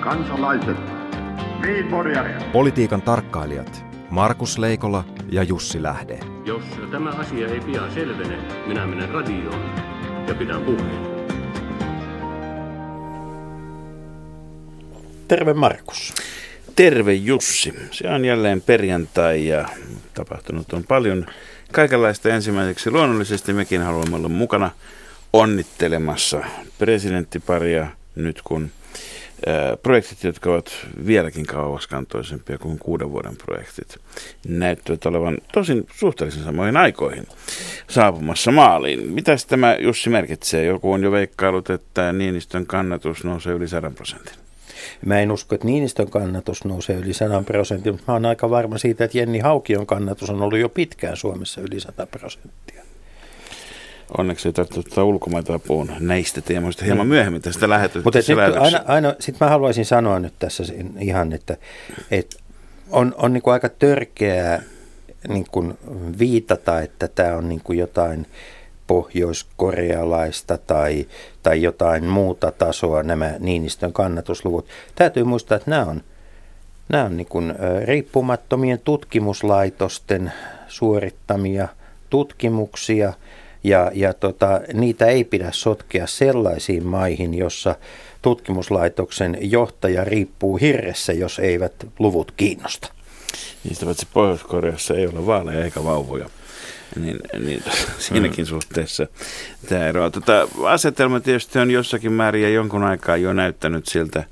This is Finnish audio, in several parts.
kansalaiset, Politiikan tarkkailijat Markus Leikola ja Jussi Lähde. Jos tämä asia ei pian selvene, minä menen radioon ja pidän puheen. Terve Markus. Terve Jussi. Se on jälleen perjantai ja tapahtunut on paljon kaikenlaista. Ensimmäiseksi luonnollisesti mekin haluamme olla mukana onnittelemassa presidenttiparia nyt kun projektit, jotka ovat vieläkin kauaskantoisempia kuin kuuden vuoden projektit, näyttävät olevan tosin suhteellisen samoihin aikoihin saapumassa maaliin. Mitä tämä Jussi merkitsee? Joku on jo veikkailut, että Niinistön kannatus nousee yli 100 prosentin. Mä en usko, että Niinistön kannatus nousee yli 100 prosentin, mutta mä oon aika varma siitä, että Jenni Haukion kannatus on ollut jo pitkään Suomessa yli 100 prosenttia. Onneksi ei tarvitse ottaa ulkomaita apuun näistä teemoista hieman mm. myöhemmin tästä lähetystä. Mutta aina, aina sitten mä haluaisin sanoa nyt tässä ihan, että, että on, on niin kuin aika törkeää niin kuin viitata, että tämä on niin kuin jotain pohjoiskorealaista tai, tai jotain muuta tasoa nämä Niinistön kannatusluvut. Täytyy muistaa, että nämä on, nämä on niin kuin riippumattomien tutkimuslaitosten suorittamia tutkimuksia – ja, ja tota, niitä ei pidä sotkea sellaisiin maihin, jossa tutkimuslaitoksen johtaja riippuu hirressä, jos eivät luvut kiinnosta. Niistä paitsi Pohjois-Koreassa ei ole vaaleja eikä vauvoja. Niin, niin siinäkin mm. suhteessa tämä ero. Tota, asetelma tietysti on jossakin määrin ja jonkun aikaa jo näyttänyt siltä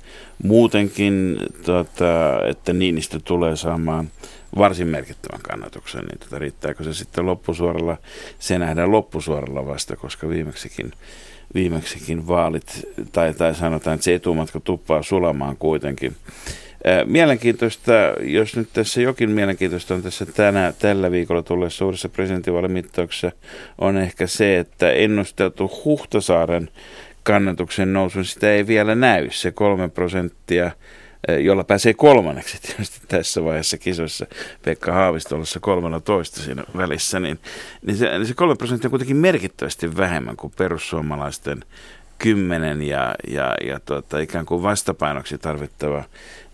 muutenkin, tota, että Niinistö tulee saamaan varsin merkittävän kannatuksen, niin tota, riittääkö se sitten loppusuoralla, se nähdään loppusuoralla vasta, koska viimeksikin, viimeksikin vaalit, tai, tai sanotaan, että se etumatka tuppaa sulamaan kuitenkin. Mielenkiintoista, jos nyt tässä jokin mielenkiintoista on tässä tänä, tällä viikolla tulleessa suuressa presidentinvaalimittauksessa, on ehkä se, että ennusteltu Huhtasaaren kannatuksen nousun, sitä ei vielä näy. Se kolme prosenttia jolla pääsee kolmanneksi tietysti tässä vaiheessa kisoissa Pekka Haavistollassa 13 siinä välissä, niin, niin, se, niin se 3 prosenttia on kuitenkin merkittävästi vähemmän kuin perussuomalaisten 10 ja, ja, ja tuota, ikään kuin vastapainoksi tarvittava,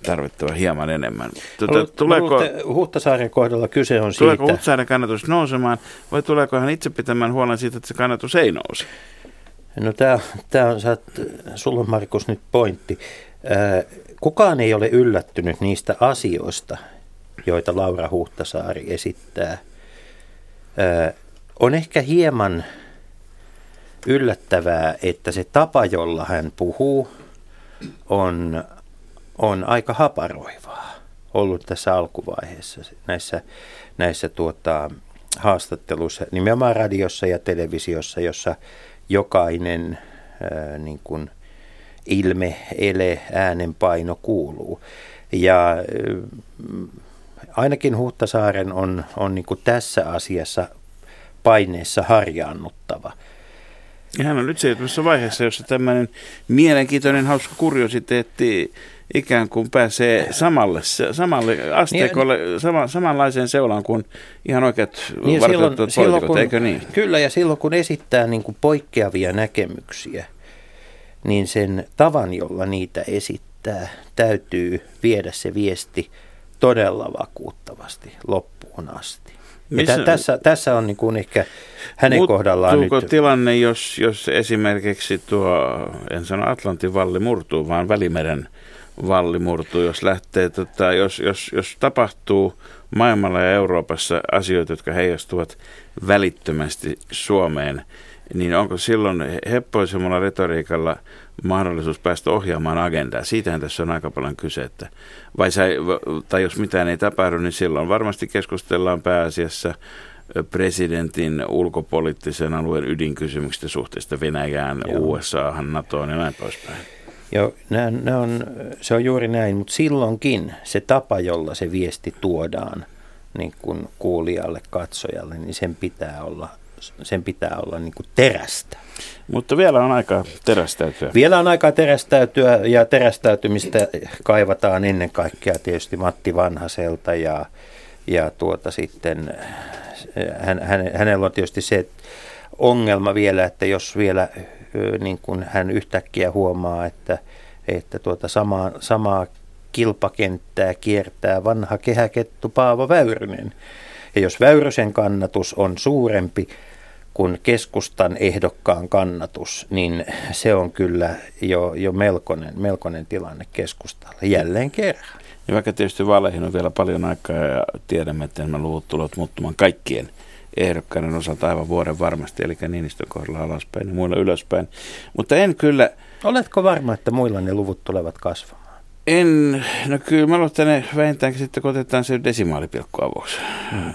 tarvittava hieman enemmän. Tuota, tuleeko, Huhtasaaren kohdalla kyse on tuleeko siitä. Huhtasaaren kannatus nousemaan vai tuleeko hän itse pitämään huolen siitä, että se kannatus ei nouse? No tämä, on, sulla on Markus nyt pointti. Kukaan ei ole yllättynyt niistä asioista, joita Laura Huhtasaari esittää. On ehkä hieman yllättävää, että se tapa, jolla hän puhuu, on, on aika haparoivaa ollut tässä alkuvaiheessa näissä, näissä tuota, haastatteluissa, nimenomaan radiossa ja televisiossa, jossa jokainen ää, niin kuin, ilme, ele, äänenpaino kuuluu. Ja ainakin Huhtasaaren on, on niin kuin tässä asiassa paineessa harjaannuttava. Ja hän on nyt se vaiheessa, jossa tämmöinen mielenkiintoinen hauska kuriositeetti ikään kuin pääsee samalle, samalle asteikolle, niin, sama, samanlaiseen seulaan kuin ihan oikeat niin silloin, silloin kun, eikö niin? Kyllä, ja silloin kun esittää niin kuin poikkeavia näkemyksiä, niin sen tavan, jolla niitä esittää, täytyy viedä se viesti todella vakuuttavasti loppuun asti. Missä, tässä, tässä on niin kuin ehkä hänen kohdallaan nyt... tilanne, jos, jos esimerkiksi tuo, en sano Atlantin valli murtuu, vaan Välimeren valli murtuu, jos lähtee, tota, jos, jos, jos tapahtuu maailmalla ja Euroopassa asioita, jotka heijastuvat välittömästi Suomeen, niin onko silloin heppoisemmalla retoriikalla mahdollisuus päästä ohjaamaan agendaa? Siitähän tässä on aika paljon kyse. Että vai sä, tai jos mitään ei tapahdu, niin silloin varmasti keskustellaan pääasiassa presidentin ulkopoliittisen alueen ydinkysymyksistä suhteesta Venäjään, Joo. USAhan, NATOon ja näin poispäin. Joo, nää, nää on, se on juuri näin, mutta silloinkin se tapa, jolla se viesti tuodaan niin kuin kuulijalle, katsojalle, niin sen pitää olla sen pitää olla niin kuin terästä. Mutta vielä on aikaa terästäytyä. Vielä on aikaa terästäytyä ja terästäytymistä kaivataan ennen kaikkea tietysti Matti Vanhaselta ja, ja tuota sitten hän, hän, hänellä on tietysti se ongelma vielä, että jos vielä niin kuin hän yhtäkkiä huomaa, että, että tuota samaa, samaa kilpakenttää kiertää vanha kehäkettu Paavo Väyrynen. Ja jos Väyrysen kannatus on suurempi kuin keskustan ehdokkaan kannatus, niin se on kyllä jo, jo melkoinen, melkoinen tilanne keskustalle jälleen kerran. Ja vaikka tietysti vaaleihin on vielä paljon aikaa ja tiedämme, että nämä luvut tulevat muuttumaan kaikkien ehdokkaiden osalta aivan vuoden varmasti, eli Niinistön kohdalla alaspäin ja muilla ylöspäin. Mutta en kyllä... Oletko varma, että muilla ne luvut tulevat kasvamaan? En, no kyllä mä luulen, että ne vähintäänkin sitten, kun otetaan se desimaalipilkku avuksi.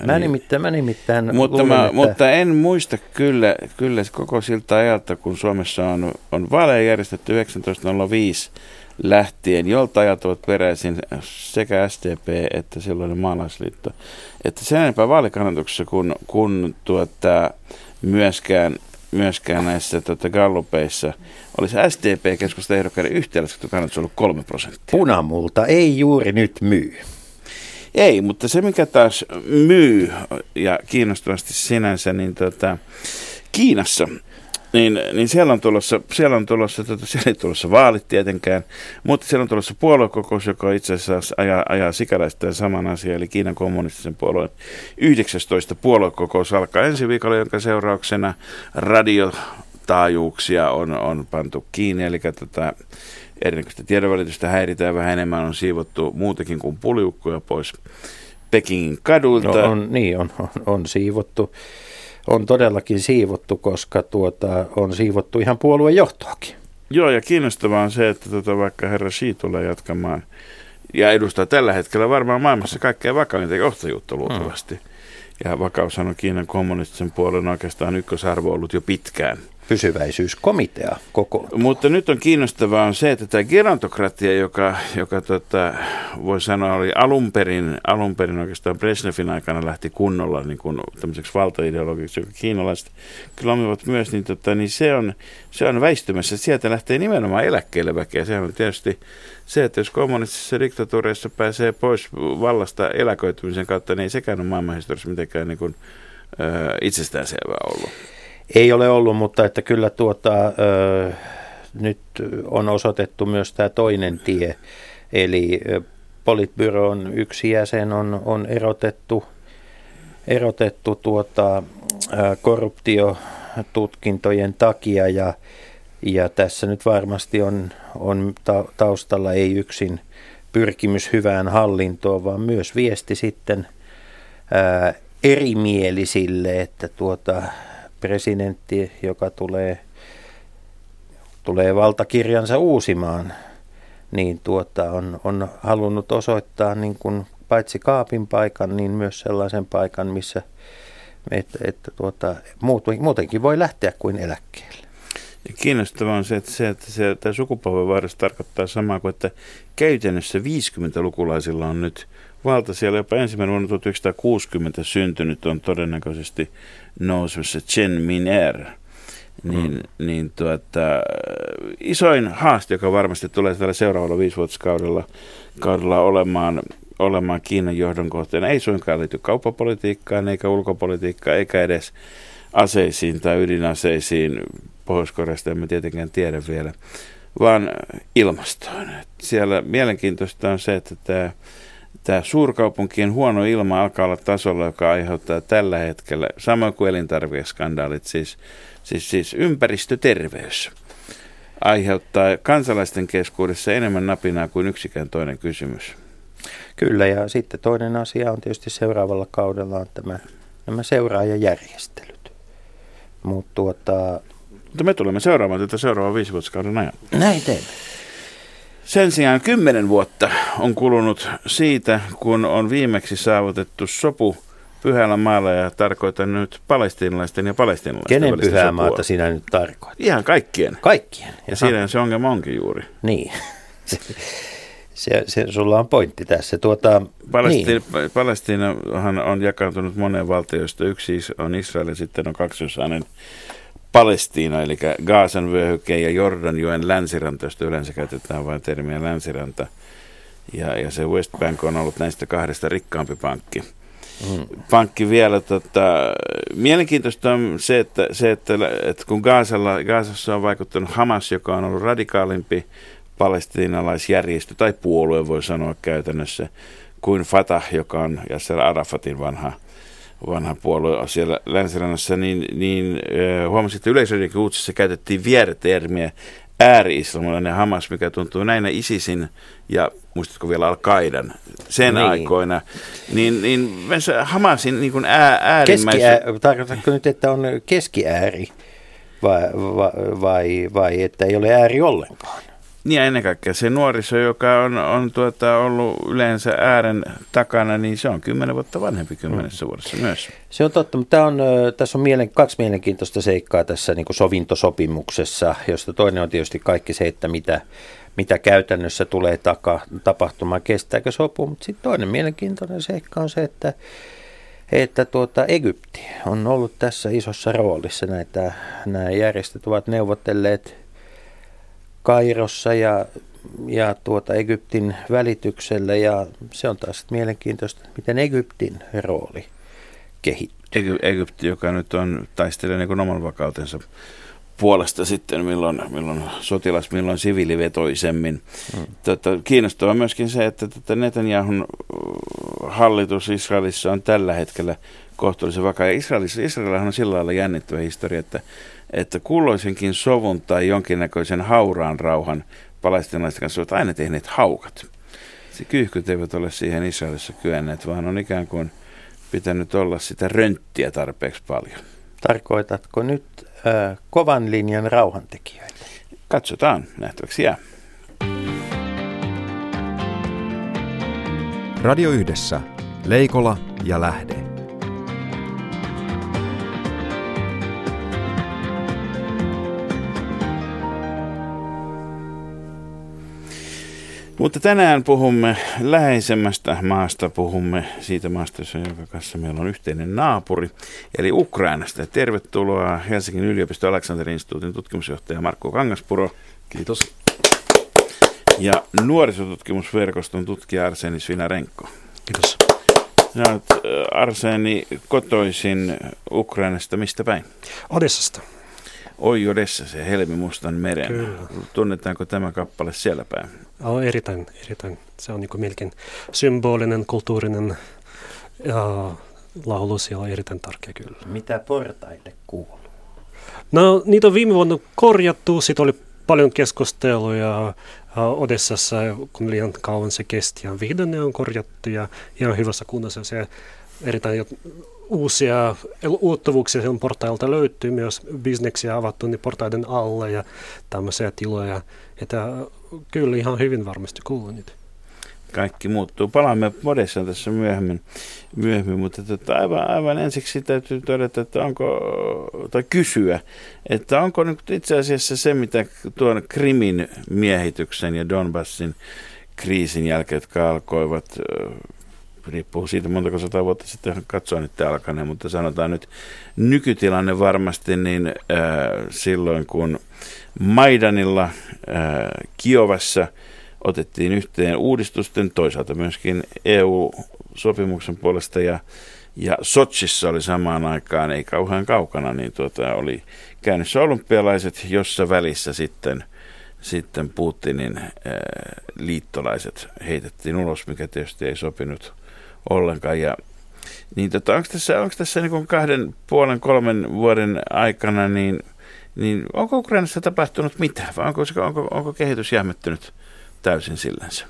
Mä nimittäin, mä nimittäin mutta, luulen, mä, että... mutta en muista kyllä, kyllä koko siltä ajalta, kun Suomessa on, on vaaleja järjestetty 1905 lähtien, jolta ajat ovat peräisin sekä SDP että silloinen maalaisliitto. Että sen enempää vaalikannatuksessa kuin, kun tuota, myöskään, myöskään näissä tuota, gallupeissa olisi SDP keskusta ehdokkaiden yhteenlaskettu kannatus ollut kolme prosenttia. Punamulta ei juuri nyt myy. Ei, mutta se mikä taas myy ja kiinnostavasti sinänsä, niin tota, Kiinassa niin, niin siellä on tulossa, siellä on tulossa, tota, siellä ei tulossa vaalit tietenkään, mutta siellä on tulossa puoluekokous, joka itse asiassa ajaa, ajaa sikäläistä saman asian, eli Kiinan kommunistisen puolueen 19 puoluekokous alkaa ensi viikolla, jonka seurauksena radiotaajuuksia on, on pantu kiinni, eli tota, erinäköistä tiedonvälitystä häiritään vähän enemmän, on siivottu muutakin kuin puliukkoja pois Pekingin kadulta. No on, niin, on, on, on siivottu on todellakin siivottu, koska tuota, on siivottu ihan puolueen johtoakin. Joo, ja kiinnostavaa on se, että tuota, vaikka herra Xi tulee jatkamaan ja edustaa tällä hetkellä varmaan maailmassa kaikkein vakavinta johtajuutta luultavasti. Hmm. Ja vakaus on Kiinan kommunistisen puolen oikeastaan ykkösarvo ollut jo pitkään pysyväisyyskomitea koko. Mutta nyt on kiinnostavaa on se, että tämä gerontokratia, joka, joka tota, voi sanoa oli alun perin, alun perin oikeastaan Brezhnevin aikana lähti kunnolla niin kuin tämmöiseksi valtaideologiksi, joka kiinalaiset kyllä myös, niin, tota, niin se, on, se on väistymässä. Sieltä lähtee nimenomaan eläkkeelle väkeä. Sehän on tietysti se, että jos kommunistisissa diktatuureissa pääsee pois vallasta eläköitymisen kautta, niin ei sekään ole maailmanhistoriassa mitenkään niin kuin, ö, itsestäänselvää ollut. Ei ole ollut, mutta että kyllä tuota, ö, nyt on osoitettu myös tämä toinen tie. Eli Politbyron yksi jäsen on, on erotettu, erotettu tuota, korruptiotutkintojen takia ja, ja tässä nyt varmasti on, on taustalla ei yksin pyrkimys hyvään hallintoon, vaan myös viesti sitten ää, erimielisille, että tuota, presidentti, joka tulee, tulee valtakirjansa uusimaan, niin tuota, on, on halunnut osoittaa niin kuin paitsi kaapin paikan, niin myös sellaisen paikan, missä että, että tuota, muutenkin voi lähteä kuin eläkkeelle. Ja kiinnostavaa on se, että, se, että se, tämä sukupolvenvaihdos tarkoittaa samaa kuin, että käytännössä 50-lukulaisilla on nyt valta siellä jopa ensimmäinen vuonna 1960 syntynyt on todennäköisesti nousussa Chen Miner. Niin, mm. niin tuota, isoin haaste, joka varmasti tulee tällä seuraavalla viisivuotiskaudella kaudella olemaan, olemaan Kiinan johdon kohteena, ei suinkaan liity kauppapolitiikkaan eikä ulkopolitiikkaan eikä edes aseisiin tai ydinaseisiin. Pohjois-Koreasta emme tietenkään tiedä vielä, vaan ilmastoon. Siellä mielenkiintoista on se, että tämä tämä suurkaupunkien huono ilma alkaa olla tasolla, joka aiheuttaa tällä hetkellä, samoin kuin elintarvikeskandaalit, siis, siis, siis ympäristöterveys, aiheuttaa kansalaisten keskuudessa enemmän napinaa kuin yksikään toinen kysymys. Kyllä, ja sitten toinen asia on tietysti seuraavalla kaudella on tämä, nämä seuraajajärjestelyt. Mutta tuota... Mutta me tulemme seuraamaan tätä seuraavan viisivuotiskauden ajan. Näin teemme. Sen sijaan kymmenen vuotta on kulunut siitä, kun on viimeksi saavutettu sopu pyhällä maalla ja tarkoitan nyt palestinalaisten ja palestinalaisten Kenen pyhää maata sinä nyt tarkoitat? Ihan kaikkien. Kaikkien. Ja, ja siinä se ongelma onkin juuri. Niin. Se, se, sulla on pointti tässä. Tuota, Palesti, niin. Palestiinahan on jakaantunut moneen valtioista. Yksi on Israel ja sitten on kaksiosainen Palestiina, eli Gaasan vyöhyke ja Jordanjoen länsiranta, josta yleensä käytetään vain termiä länsiranta. Ja, ja se West Bank on ollut näistä kahdesta rikkaampi pankki. Mm. Pankki vielä, tota, mielenkiintoista on se, että, se, että, että kun Gaasalla, Gaasassa on vaikuttanut Hamas, joka on ollut radikaalimpi palestiinalaisjärjestö tai puolue voi sanoa käytännössä, kuin Fatah, joka on Yasser Arafatin vanha, vanha puolue siellä länsirannassa, niin, niin huomasin, että yleisöiden uutisissa käytettiin viertermiä ääri-islamilainen Hamas, mikä tuntuu näinä ISISin ja muistatko vielä Al-Qaidan sen niin. aikoina, niin, niin Hamasin niin kuin ää, äärimmäisen... Tarkoitatko nyt, että on keskiääri vai, vai, vai, vai että ei ole ääri ollenkaan? Niin ja ennen kaikkea se nuoriso, joka on, on tuota, ollut yleensä äären takana, niin se on kymmenen vuotta vanhempi kymmenessä mm. vuodessa myös. Se on totta, mutta on, tässä on mielen, kaksi mielenkiintoista seikkaa tässä niin sovintosopimuksessa, josta toinen on tietysti kaikki se, että mitä, mitä käytännössä tulee taka, tapahtumaan, kestääkö sopu, mutta sitten toinen mielenkiintoinen seikka on se, että että tuota, Egypti on ollut tässä isossa roolissa. Näitä, nämä järjestöt ovat neuvotelleet Kairossa ja, ja tuota Egyptin välityksellä ja se on taas mielenkiintoista, miten Egyptin rooli kehittyy. Egy- Egypti, joka nyt on taistelee niin oman vakautensa puolesta sitten, milloin, milloin sotilas, milloin siviilivetoisemmin. Hmm. Tota, kiinnostavaa myöskin se, että tota Netanyahun hallitus Israelissa on tällä hetkellä kohtuullisen vakaa. Ja Israelissa, on sillä lailla jännittävä historia, että että kulloisenkin sovun tai jonkinnäköisen hauraan rauhan palestinalaisten kanssa ovat aina tehneet haukat. Se kyyhkyt eivät ole siihen Israelissa kyenneet, vaan on ikään kuin pitänyt olla sitä rönttiä tarpeeksi paljon. Tarkoitatko nyt äh, kovan linjan rauhantekijöitä? Katsotaan, nähtäväksi jää. Radio Yhdessä, Leikola ja Lähde. Mutta tänään puhumme läheisemmästä maasta, puhumme siitä maasta, jonka kanssa meillä on yhteinen naapuri, eli Ukrainasta. Tervetuloa Helsingin yliopisto Aleksanterin instituutin tutkimusjohtaja Markku Kangaspuro. Kiitos. Ja nuorisotutkimusverkoston tutkija Arseni Svinarenko. Kiitos. Ja olet Arseni kotoisin Ukrainasta, mistä päin? Odessasta. Oi Odessa, se Helmi Mustan meren. Kyllä. Tunnetaanko tämä kappale siellä päin? Ja, erittäin, erittäin. Se on niin melkein symbolinen, kulttuurinen ja laulu siellä on erittäin tärkeä kyllä. Mitä portaille kuuluu? No niitä on viime vuonna korjattu, sitten oli paljon keskusteluja Odessassa, kun liian kauan se kesti ja vihdoin ne on korjattu ja ihan hyvässä kunnossa. Se erittäin uusia ulottuvuuksia sen portailta löytyy, myös bisneksiä avattu niin portaiden alle ja tämmöisiä tiloja. Että kyllä ihan hyvin varmasti kuuluu niitä. Kaikki muuttuu. Palaamme modessa tässä myöhemmin, myöhemmin mutta tota, aivan, aivan ensiksi täytyy todeta, että onko, tai kysyä, että onko nyt itse asiassa se, mitä tuon Krimin miehityksen ja Donbassin kriisin jälkeen, jotka alkoivat riippuu siitä montako sata vuotta sitten katsoa nyt alkaneen, mutta sanotaan nyt nykytilanne varmasti niin äh, silloin kun Maidanilla äh, Kiovassa otettiin yhteen uudistusten, toisaalta myöskin EU-sopimuksen puolesta ja, ja Sotsissa oli samaan aikaan, ei kauhean kaukana, niin tuota, oli käynnissä olympialaiset, jossa välissä sitten sitten Putinin äh, liittolaiset heitettiin ulos, mikä tietysti ei sopinut ollenkaan. Ja, niin tota, onko tässä, onko tässä niin kahden puolen, kolmen vuoden aikana, niin, niin onko Ukrainassa tapahtunut mitään vai onko, onko, onko kehitys jähmettynyt täysin sillänsä?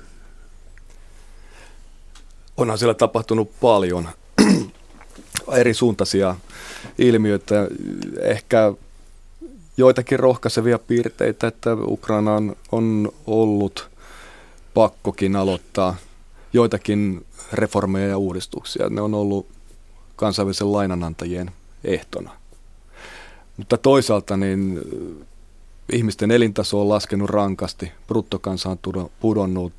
Onhan siellä tapahtunut paljon eri suuntaisia ilmiöitä. Ehkä joitakin rohkaisevia piirteitä, että Ukraina on ollut pakkokin aloittaa joitakin reformeja ja uudistuksia. Ne on ollut kansainvälisen lainanantajien ehtona. Mutta toisaalta niin äh, ihmisten elintaso on laskenut rankasti, bruttokansa on pudonnut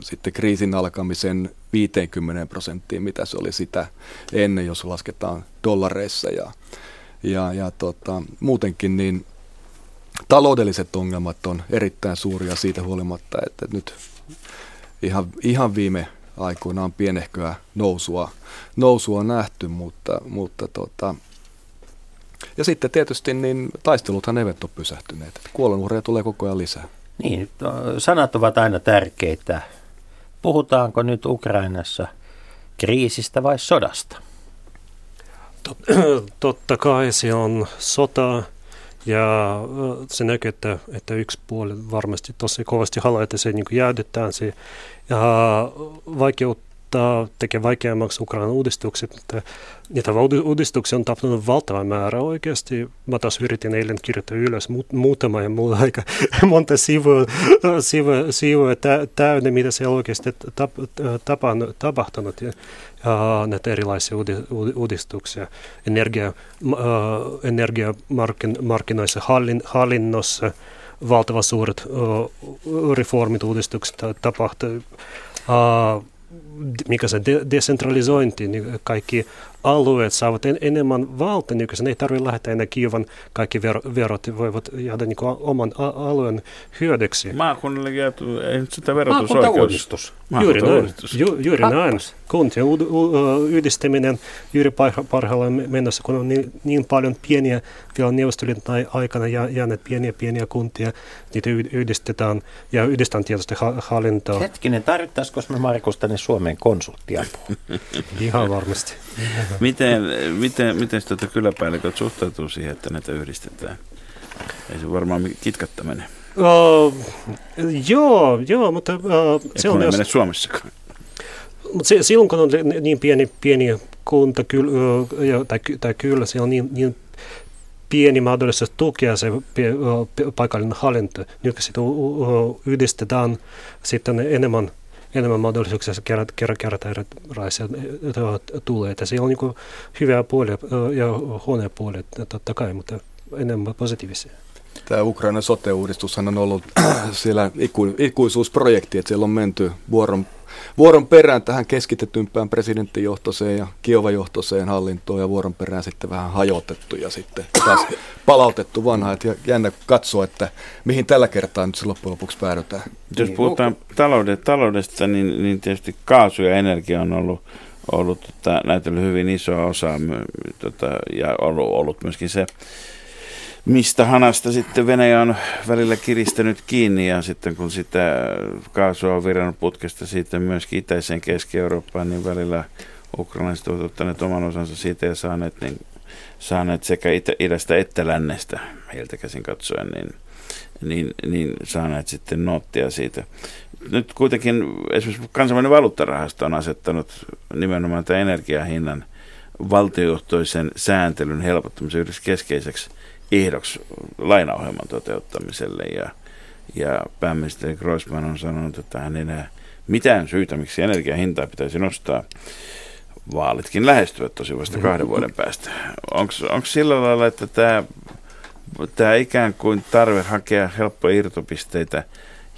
sitten kriisin alkamisen 50 prosenttiin, mitä se oli sitä ennen, jos lasketaan dollareissa. Ja, ja, ja tota, muutenkin niin taloudelliset ongelmat on erittäin suuria siitä huolimatta, että nyt ihan, ihan viime aikoina on pienehköä nousua, nousua nähty, mutta, mutta tota, ja sitten tietysti niin taisteluthan eivät ole pysähtyneet. Kuolonuhreja tulee koko ajan lisää. Niin, sanat ovat aina tärkeitä. Puhutaanko nyt Ukrainassa kriisistä vai sodasta? Totta kai se on sota ja se näkyy, että, että yksi puoli varmasti tosi kovasti haluaa, että se niin jäädyttää se. Ja vaikeuttaa saattaa tekee vaikeammaksi Ukrainan uudistukset, mutta niitä uudistuksia on tapahtunut valtava määrä oikeasti. Mä taas yritin eilen kirjoittaa ylös muutama ja mulla aika monta sivua, sivua, sivua täynnä, mitä se oikeasti tap, tapahtunut. Ja, näitä erilaisia uudistuksia energia, energiamarkkinoissa, hallin, hallinnossa, valtavan suuret reformit, uudistukset tapahtuu. Mikä se de- decentralisointi, niin kaikki alueet saavat en, enemmän valta nykyisin. Ei tarvitse lähettää enää Kiovan kaikki ver- verot, voivat jäädä niin oman a- alueen hyödyksi. Maakunnalle jääty, ei nyt sitä verotusoikeus. Juuri näin. Ju, juuri näin. Kuntien u- u- yhdistäminen juuri parhaillaan mennessä, kun on niin, niin paljon pieniä vielä neuvostoliiton aikana jääneet pieniä pieniä kuntia, niitä yhdistetään ja yhdistetään tietysti hallintoa. Hetkinen, tarvittaisiko me Markus tänne Suomeen konsulttiapua? Ihan varmasti. miten, miten, miten tuota kyläpäälliköt suhtautuu siihen, että näitä yhdistetään? Ei se varmaan kitkatta mene. Uh, joo, joo, mutta uh, se on... Jos... mene Suomessakaan. Mutta se, silloin kun on niin pieni, pieni kunta kyl, tai, tai kyllä, se on niin, niin pieni mahdollisuus tukea se paikallinen hallinto. Nyt sitten yhdistetään sitten enemmän enemmän mahdollisuuksia kerätä, kerätä, erilaisia tulee. Siellä on niin hyviä puolia ja huonoja puolia totta kai, mutta enemmän positiivisia. Tämä Ukrainan sote-uudistushan on ollut siellä iku, ikuisuusprojekti, että siellä on menty vuoron, vuoron perään tähän keskitetympään presidenttijohtoiseen ja kiovajohtoiseen hallintoon ja vuoron perään sitten vähän hajotettu ja sitten taas palautettu vanha. Ja jännä katsoa, että mihin tällä kertaa nyt loppujen lopuksi päädytään. Jos niin, puhutaan taloudesta, taloudesta niin, niin tietysti kaasu ja energia on ollut ollut tota, näytellyt hyvin iso osa tota, ja ollut, ollut myöskin se mistä hanasta sitten Venäjä on välillä kiristänyt kiinni ja sitten kun sitä kaasua on virannut putkesta siitä myöskin itäiseen Keski-Eurooppaan, niin välillä ukrainalaiset ovat ottaneet oman osansa siitä ja saaneet, niin, saaneet sekä itä, idästä että lännestä, heiltä käsin katsoen, niin, niin, niin saaneet sitten noottia siitä. Nyt kuitenkin esimerkiksi kansainvälinen valuuttarahasto on asettanut nimenomaan tämän energiahinnan valtiojohtoisen sääntelyn helpottamisen yhdeksi keskeiseksi ehdoksi lainaohjelman toteuttamiselle ja, ja pääministeri Groisman on sanonut, että hän ei näe mitään syytä, miksi energiahintaa pitäisi nostaa. Vaalitkin lähestyvät tosi vasta kahden vuoden päästä. Onko sillä lailla, että tämä, tämä ikään kuin tarve hakea helppoja irtopisteitä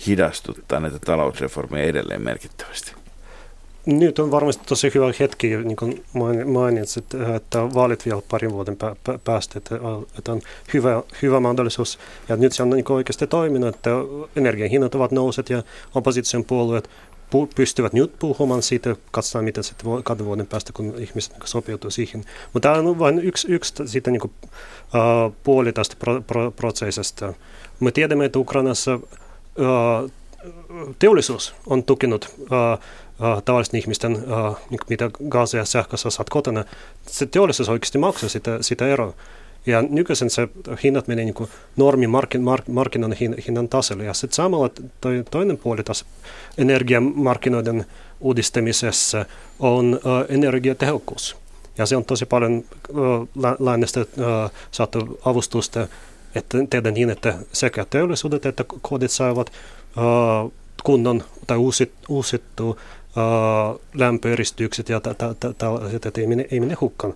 hidastuttaa näitä talousreformeja edelleen merkittävästi? Nyt on varmasti tosi hyvä hetki, niin kuin mainitsit, että vaalit vielä parin vuoden päästä, että, että on hyvä, hyvä mahdollisuus. Ja nyt se on niin oikeasti toiminut, että energian hinnat ovat nouset ja opposition puolueet pystyvät nyt puhumaan siitä, katsotaan mitä sitten kahden vuoden päästä, kun ihmiset niin sopeutuu siihen. Mutta tämä on vain yksi, yksi siitä, niin kuin, uh, puoli tästä pro, pro, prosessista. Me tiedämme, että Ukrainassa uh, teollisuus on tukenut uh, uh, tavallisten ihmisten, uh, mitä gaasia ja sähkössä saat kotona, se teollisuus oikeasti maksaa sitä, sitä eroa. Ja nykyisin se hinnat menee niin normi markin, mark, markkinan hin, hinnan tasolle. Ja sitten samalla toi, toinen puoli taas energiamarkkinoiden uudistamisessa on uh, energiatehokkuus. Ja se on tosi paljon uh, lännestä uh, saatu avustusta, että tehdään niin, että sekä teollisuudet että kodit saavat uh, kunnon tai uusit, uusittu uh, lämpöeristykset ja tällaiset, että ei mene, ei mene hukkaan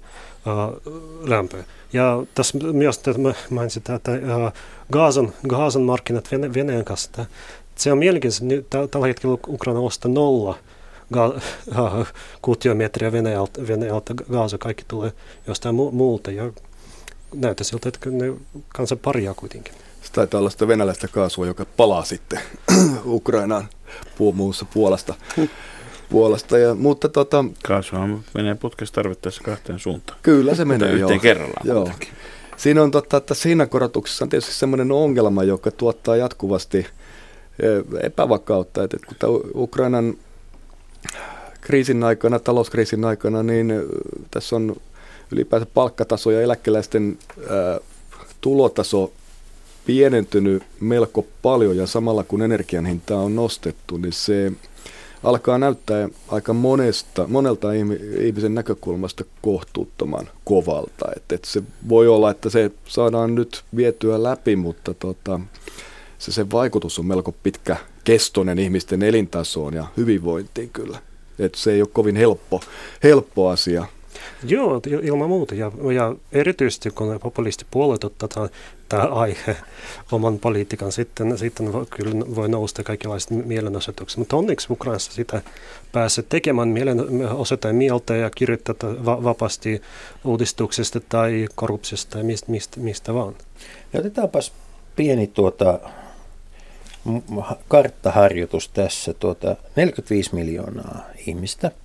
lämpöä. Ja tässä myös mainitsin, että Gaasan, Gaasan markkinat Venäjän kanssa, että se on mielenkiintoista, nyt tällä hetkellä Ukraina ostaa nolla kuutiometriä Venäjältä, Venäjältä Gaasa, kaikki tulee jostain mu- muulta ja näyttää siltä, että ne kanssa paria kuitenkin. Se taitaa olla sitä venäläistä kaasua, joka palaa sitten Ukrainaan muussa Puolasta. Puolasta. Ja, mutta tota, Kaasuhan menee putkessa tarvittaessa kahteen suuntaan. Kyllä se menee, Yhteen kerrallaan joo. Siinä on totta, että siinä korotuksessa on tietysti semmoinen ongelma, joka tuottaa jatkuvasti epävakautta. Että kun Ukrainan kriisin aikana, talouskriisin aikana, niin tässä on ylipäänsä palkkataso ja eläkeläisten ää, tulotaso pienentynyt melko paljon ja samalla kun energian hintaa on nostettu, niin se alkaa näyttää aika monesta, monelta ihmisen näkökulmasta kohtuuttoman kovalta. Et, et se voi olla, että se saadaan nyt vietyä läpi, mutta tota, se, se vaikutus on melko pitkä kestoinen ihmisten elintasoon ja hyvinvointiin kyllä. Et se ei ole kovin helppo, helppo asia. Joo, ilman muuta. Ja, ja erityisesti kun populistipuolet ottaa tämä aihe oman politiikan, sitten, sitten kyllä voi nousta kaikenlaiset mielenosoitukset. Mutta onneksi Ukrainassa sitä pääsee tekemään mielenosoittain mieltä ja kirjoittaa va- vapaasti uudistuksesta tai korruptiosta tai mistä, mistä, mistä vaan. Ja otetaanpas pieni tuota, karttaharjoitus tässä. Tuota, 45 miljoonaa ihmistä –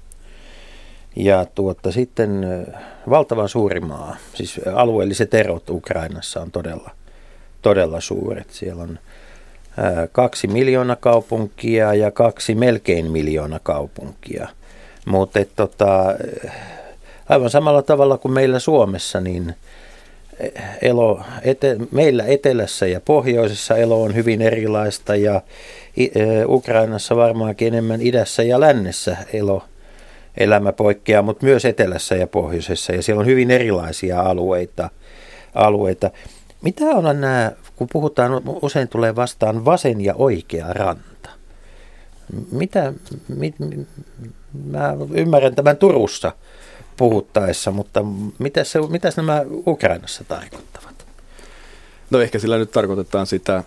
ja tuota, sitten valtavan suuri maa, siis alueelliset erot Ukrainassa on todella, todella suuret. Siellä on kaksi miljoonaa kaupunkia ja kaksi melkein miljoonaa kaupunkia. Mutta tota, aivan samalla tavalla kuin meillä Suomessa, niin elo, ete, meillä etelässä ja pohjoisessa elo on hyvin erilaista ja Ukrainassa varmaankin enemmän idässä ja lännessä elo – elämä poikkeaa, mutta myös etelässä ja pohjoisessa. Ja siellä on hyvin erilaisia alueita. alueita. Mitä on nämä, kun puhutaan, usein tulee vastaan vasen ja oikea ranta. Mitä, mit, mä ymmärrän tämän Turussa puhuttaessa, mutta mitä se, mitäs nämä Ukrainassa tarkoittavat? No ehkä sillä nyt tarkoitetaan sitä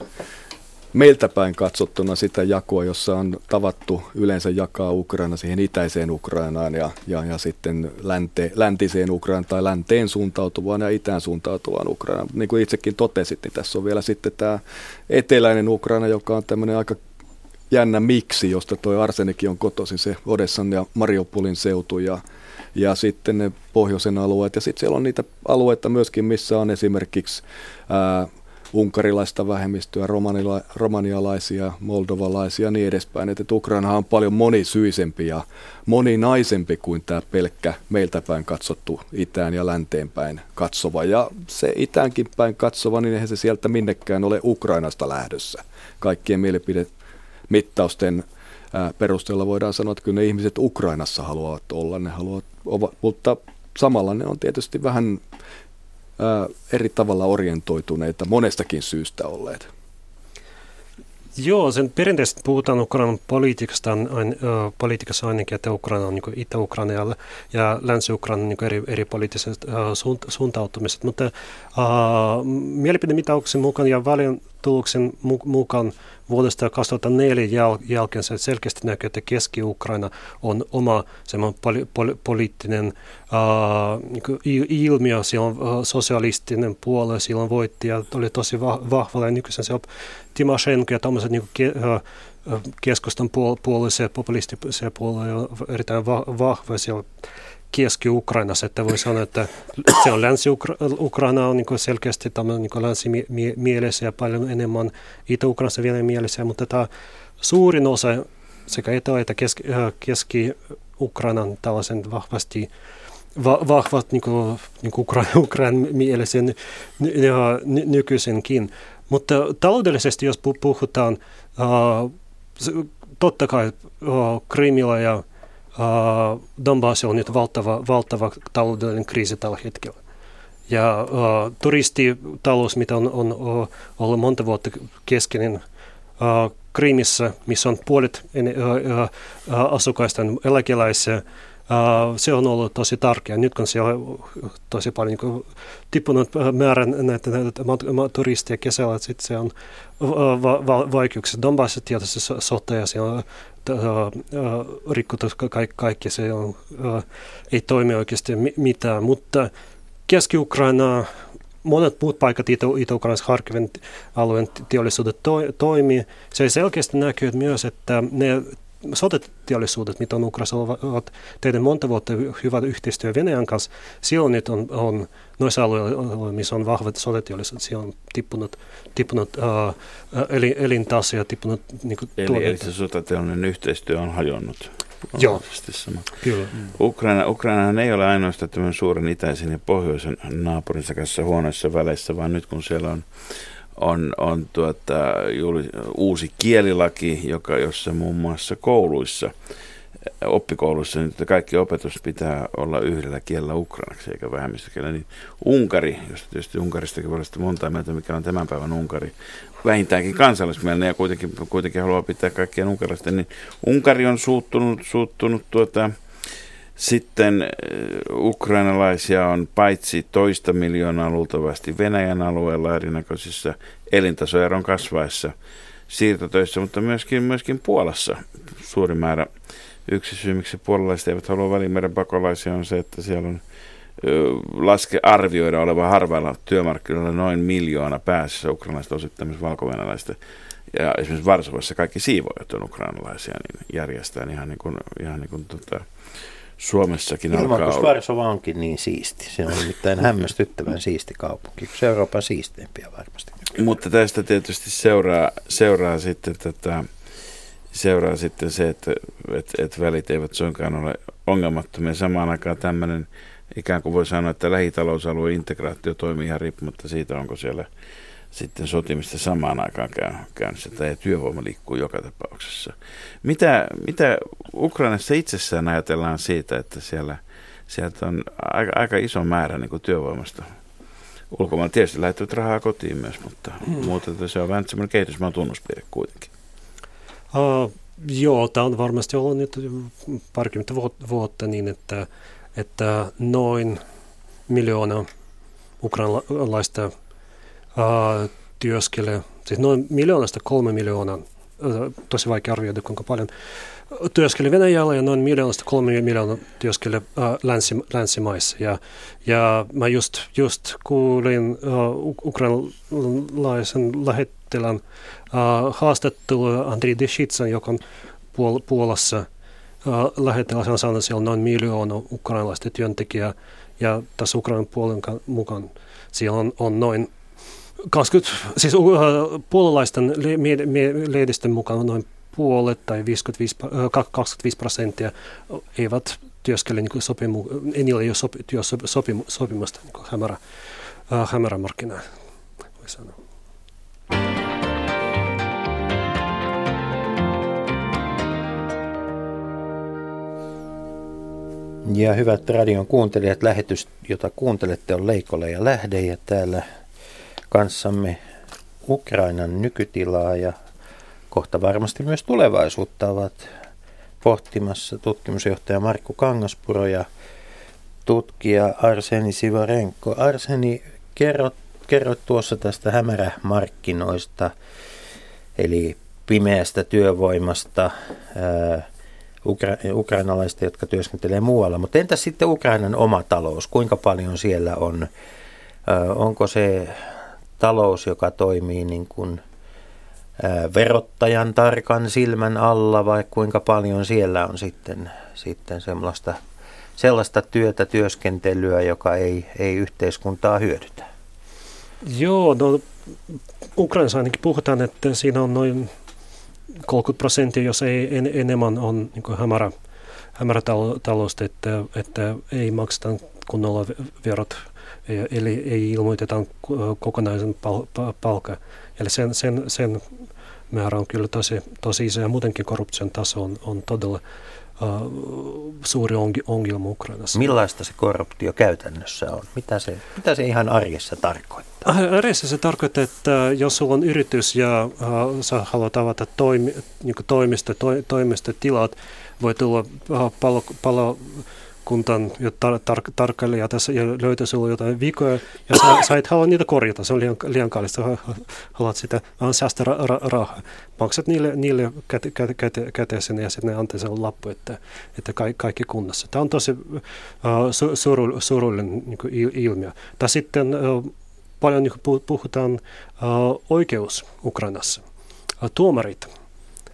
meiltä päin katsottuna sitä jakoa, jossa on tavattu yleensä jakaa Ukraina siihen itäiseen Ukrainaan ja, ja, ja sitten länte, läntiseen Ukrainaan tai länteen suuntautuvaan ja itään suuntautuvaan Ukrainaan. Niin kuin itsekin totesit, niin tässä on vielä sitten tämä eteläinen Ukraina, joka on tämmöinen aika jännä miksi, josta tuo Arsenikin on kotoisin, se Odessan ja Mariupolin seutu ja, ja sitten ne pohjoisen alueet. Ja sitten siellä on niitä alueita myöskin, missä on esimerkiksi ää, unkarilaista vähemmistöä, romanila, romanialaisia, moldovalaisia ja niin edespäin. Että Ukraina on paljon monisyisempi ja moninaisempi kuin tämä pelkkä meiltä päin katsottu itään ja länteen päin katsova. Ja se itäänkin päin katsova, niin eihän se sieltä minnekään ole Ukrainasta lähdössä. Kaikkien mielipidemittausten perusteella voidaan sanoa, että kyllä ne ihmiset Ukrainassa haluavat olla, ne haluavat, mutta samalla ne on tietysti vähän eri tavalla orientoituneita, monestakin syystä olleet? Joo, sen perinteisesti puhutaan Ukrainan politiikasta, ain, äh, politiikassa ainakin, että Ukraina on niin Itä-Ukraina ja, Länsi-Ukraina niin eri, eri poliittiset äh, suunt, suuntautumiset. Mutta äh, mielipidemitauksen mukaan ja tuloksen mukaan vuodesta 2004 jäl- jälkeen se selkeästi näkyy, että Keski-Ukraina on oma poli- poli- poliittinen uh, ilmiö. Siellä on uh, sosialistinen puolue, silloin voitti ja oli tosi va- vahvalla. Ja nykyisen se on Timoshenko ja tämmöiset niin ke- uh, keskustan puol- puolue, se populistisia puolue on erittäin va- vahva. Siellä Keski-Ukrainassa, että voi sanoa, että se on Länsi-Ukraina on niin selkeästi niin länsimielessä ja paljon enemmän Itä-Ukrainassa vielä mielessä, mutta tämä suurin osa sekä Etä- että äh, Keski-Ukrainan tällaisen vahvasti va, vahvat niin kuin, niin kuin Ukraina, Ukrainan mielessä ny, ny, ny, nykyisenkin. Mutta taloudellisesti, jos puhutaan, uh, totta kai uh, Krimillä ja uh, Donbass on nyt valtava, valtava taloudellinen kriisi tällä hetkellä. Ja uh, turistitalous, mitä on, on uh, ollut monta vuotta keskeinen uh, Krimissä, missä on puolet uh, uh, asukkaista eläkeläisiä, uh, se on ollut tosi tärkeää. Nyt kun siellä on tosi paljon niin tippunut määrä näitä, näitä turisteja kesällä, sitten se on va- va- vaikeuksia. Donbassissa tietysti sota ja siellä on rikkotu kaikki, kaikki se on, ei toimi oikeasti mitään, mutta Keski-Ukraina, monet muut paikat Itä-Ukrainassa Harkiven alueen teollisuudet to, toimii. Se selkeästi näkyy myös, että ne sotateollisuudet, mitä on Ukrainassa, ovat tehneet monta vuotta hyvää yhteistyö Venäjän kanssa. Silloin nyt on, on noissa alueilla, missä on vahvat sotateollisuudet, siellä on tippunut, tippunut uh, elintaso ja tippunut niin kuin, Eli, eli se sotateollinen yhteistyö on hajonnut. Joo, sama. kyllä. Ukraina, Ukrainahan ei ole ainoastaan tämän suuren itäisen ja pohjoisen naapurinsa kanssa huonoissa väleissä, vaan nyt kun siellä on on, on tuota, juuri uusi kielilaki, joka, jossa muun muassa kouluissa, oppikouluissa nyt kaikki opetus pitää olla yhdellä kielellä ukrainaksi eikä vähemmistökielellä. Niin Unkari, josta tietysti Unkaristakin voi monta mieltä, mikä on tämän päivän Unkari, vähintäänkin kansallismielinen ja kuitenkin, kuitenkin haluaa pitää kaikkien unkarilaisten, niin Unkari on suuttunut, suuttunut tuota, sitten ukrainalaisia on paitsi toista miljoonaa luultavasti Venäjän alueella erinäköisissä elintasoeron kasvaessa siirtotöissä, mutta myöskin, myöskin Puolassa suuri määrä. Yksi syy, miksi puolalaiset eivät halua välimeren pakolaisia on se, että siellä on laske arvioida olevan harvailla työmarkkinoilla noin miljoona päässä ukrainalaista osittain myös Ja esimerkiksi Varsovassa kaikki siivoajat on ukrainalaisia, niin järjestää ihan niin kuin, ihan niin kuin tota, Suomessakin Ilman, alkaa olla. Varsova onkin niin siisti. Se on nimittäin hämmästyttävän siisti kaupunki. Se Euroopan siisteimpiä varmasti. Mutta tästä tietysti seuraa, seuraa sitten tätä, seuraa sitten se, että, että, että välit eivät suinkaan ole ongelmattomia. Samaan aikaan tämmöinen ikään kuin voi sanoa, että lähitalousalueen integraatio toimii ihan riippumatta siitä, onko siellä sitten sotimista samaan aikaan käynnissä tai työvoima liikkuu joka tapauksessa. Mitä, mitä Ukrainassa itsessään ajatellaan siitä, että siellä, sieltä on aika, aika iso määrä niin kuin työvoimasta ulkomailla tietysti lähettävät rahaa kotiin myös, mutta hmm. muuten se on vähän semmoinen kehitysmaan tunnuspiirre kuitenkin. Uh, joo, tämä on varmasti ollut nyt parikymmentä vuotta niin, että, että noin miljoona ukrainalaista uh, työskelee, siis noin miljoonasta kolme miljoonaa, tosi vaikea arvioida kuinka paljon, työskeli Venäjällä ja noin miljoonasta kolme miljoonaa työskeli uh, länsi, länsimaissa. Ja, ja mä just, just kuulin uh, ukrainalaisen lähettilän uh, haastattelua Andriy Deshitsan, joka on Puol- Puolassa uh, lähettiläs. Hän siellä on noin miljoona ukrainalaista työntekijää ja tässä Ukrainan puolen mukaan siellä on, on noin 20, siis puolalaisten lehdistön mukaan noin puolet tai 55, 25 prosenttia eivät työskele niin sopimu, niillä ei ole sopi, työsopimu, sopimusta niin hämärä, hämärämarkkinaa, voi sanoa. Ja hyvät radion kuuntelijat, lähetys, jota kuuntelette, on Leikolle ja Lähde ja täällä kanssamme Ukrainan nykytilaa ja kohta varmasti myös tulevaisuutta ovat pohtimassa tutkimusjohtaja Markku Kangaspuro ja tutkija Arseni Sivarenko. Arseni, kerrot, kerrot tuossa tästä hämärämarkkinoista, eli pimeästä työvoimasta, ukra- ukrainalaista, jotka työskentelee muualla. Mutta entä sitten Ukrainan oma talous? Kuinka paljon siellä on? Onko se talous, joka toimii niin kuin verottajan tarkan silmän alla vai kuinka paljon siellä on sitten, sitten sellaista, sellaista työtä, työskentelyä, joka ei, ei yhteiskuntaa hyödytä? Joo, no Ukrainassa ainakin puhutaan, että siinä on noin 30 prosenttia, jos ei en, enemmän on niin hämärä, hämärä talous, että, että ei makseta kunnolla verot, eli ei ilmoiteta kokonaisen pal- palkan. Eli sen, sen, sen määrä on kyllä tosi, tosi iso ja muutenkin korruption taso on, on todella uh, suuri ongelma Ukrainassa. Millaista se korruptio käytännössä on? Mitä se, mitä se ihan arjessa tarkoittaa? Arjessa se tarkoittaa, että jos sulla on yritys ja uh, sä haluat avata toimi, niin toimisto, to, toimistotilat, voi tulla uh, palo, palo kuntan tar- tar- tarkkailija tässä ja löytää sinulla jotain vikoja ja sä, sä et halua niitä korjata, se on liian, liian kallista, haluat sitä säästä ra- ra- rahaa. Maksat niille, niille käte, käte, käte, käteisen ja sitten ne antaa sen lappu, että, että kaikki, kaikki kunnossa. Tämä on tosi uh, su, suru, surullinen niin kuin ilmiö. Tai sitten uh, paljon niin puhutaan uh, oikeus Ukrainassa. Uh, tuomarit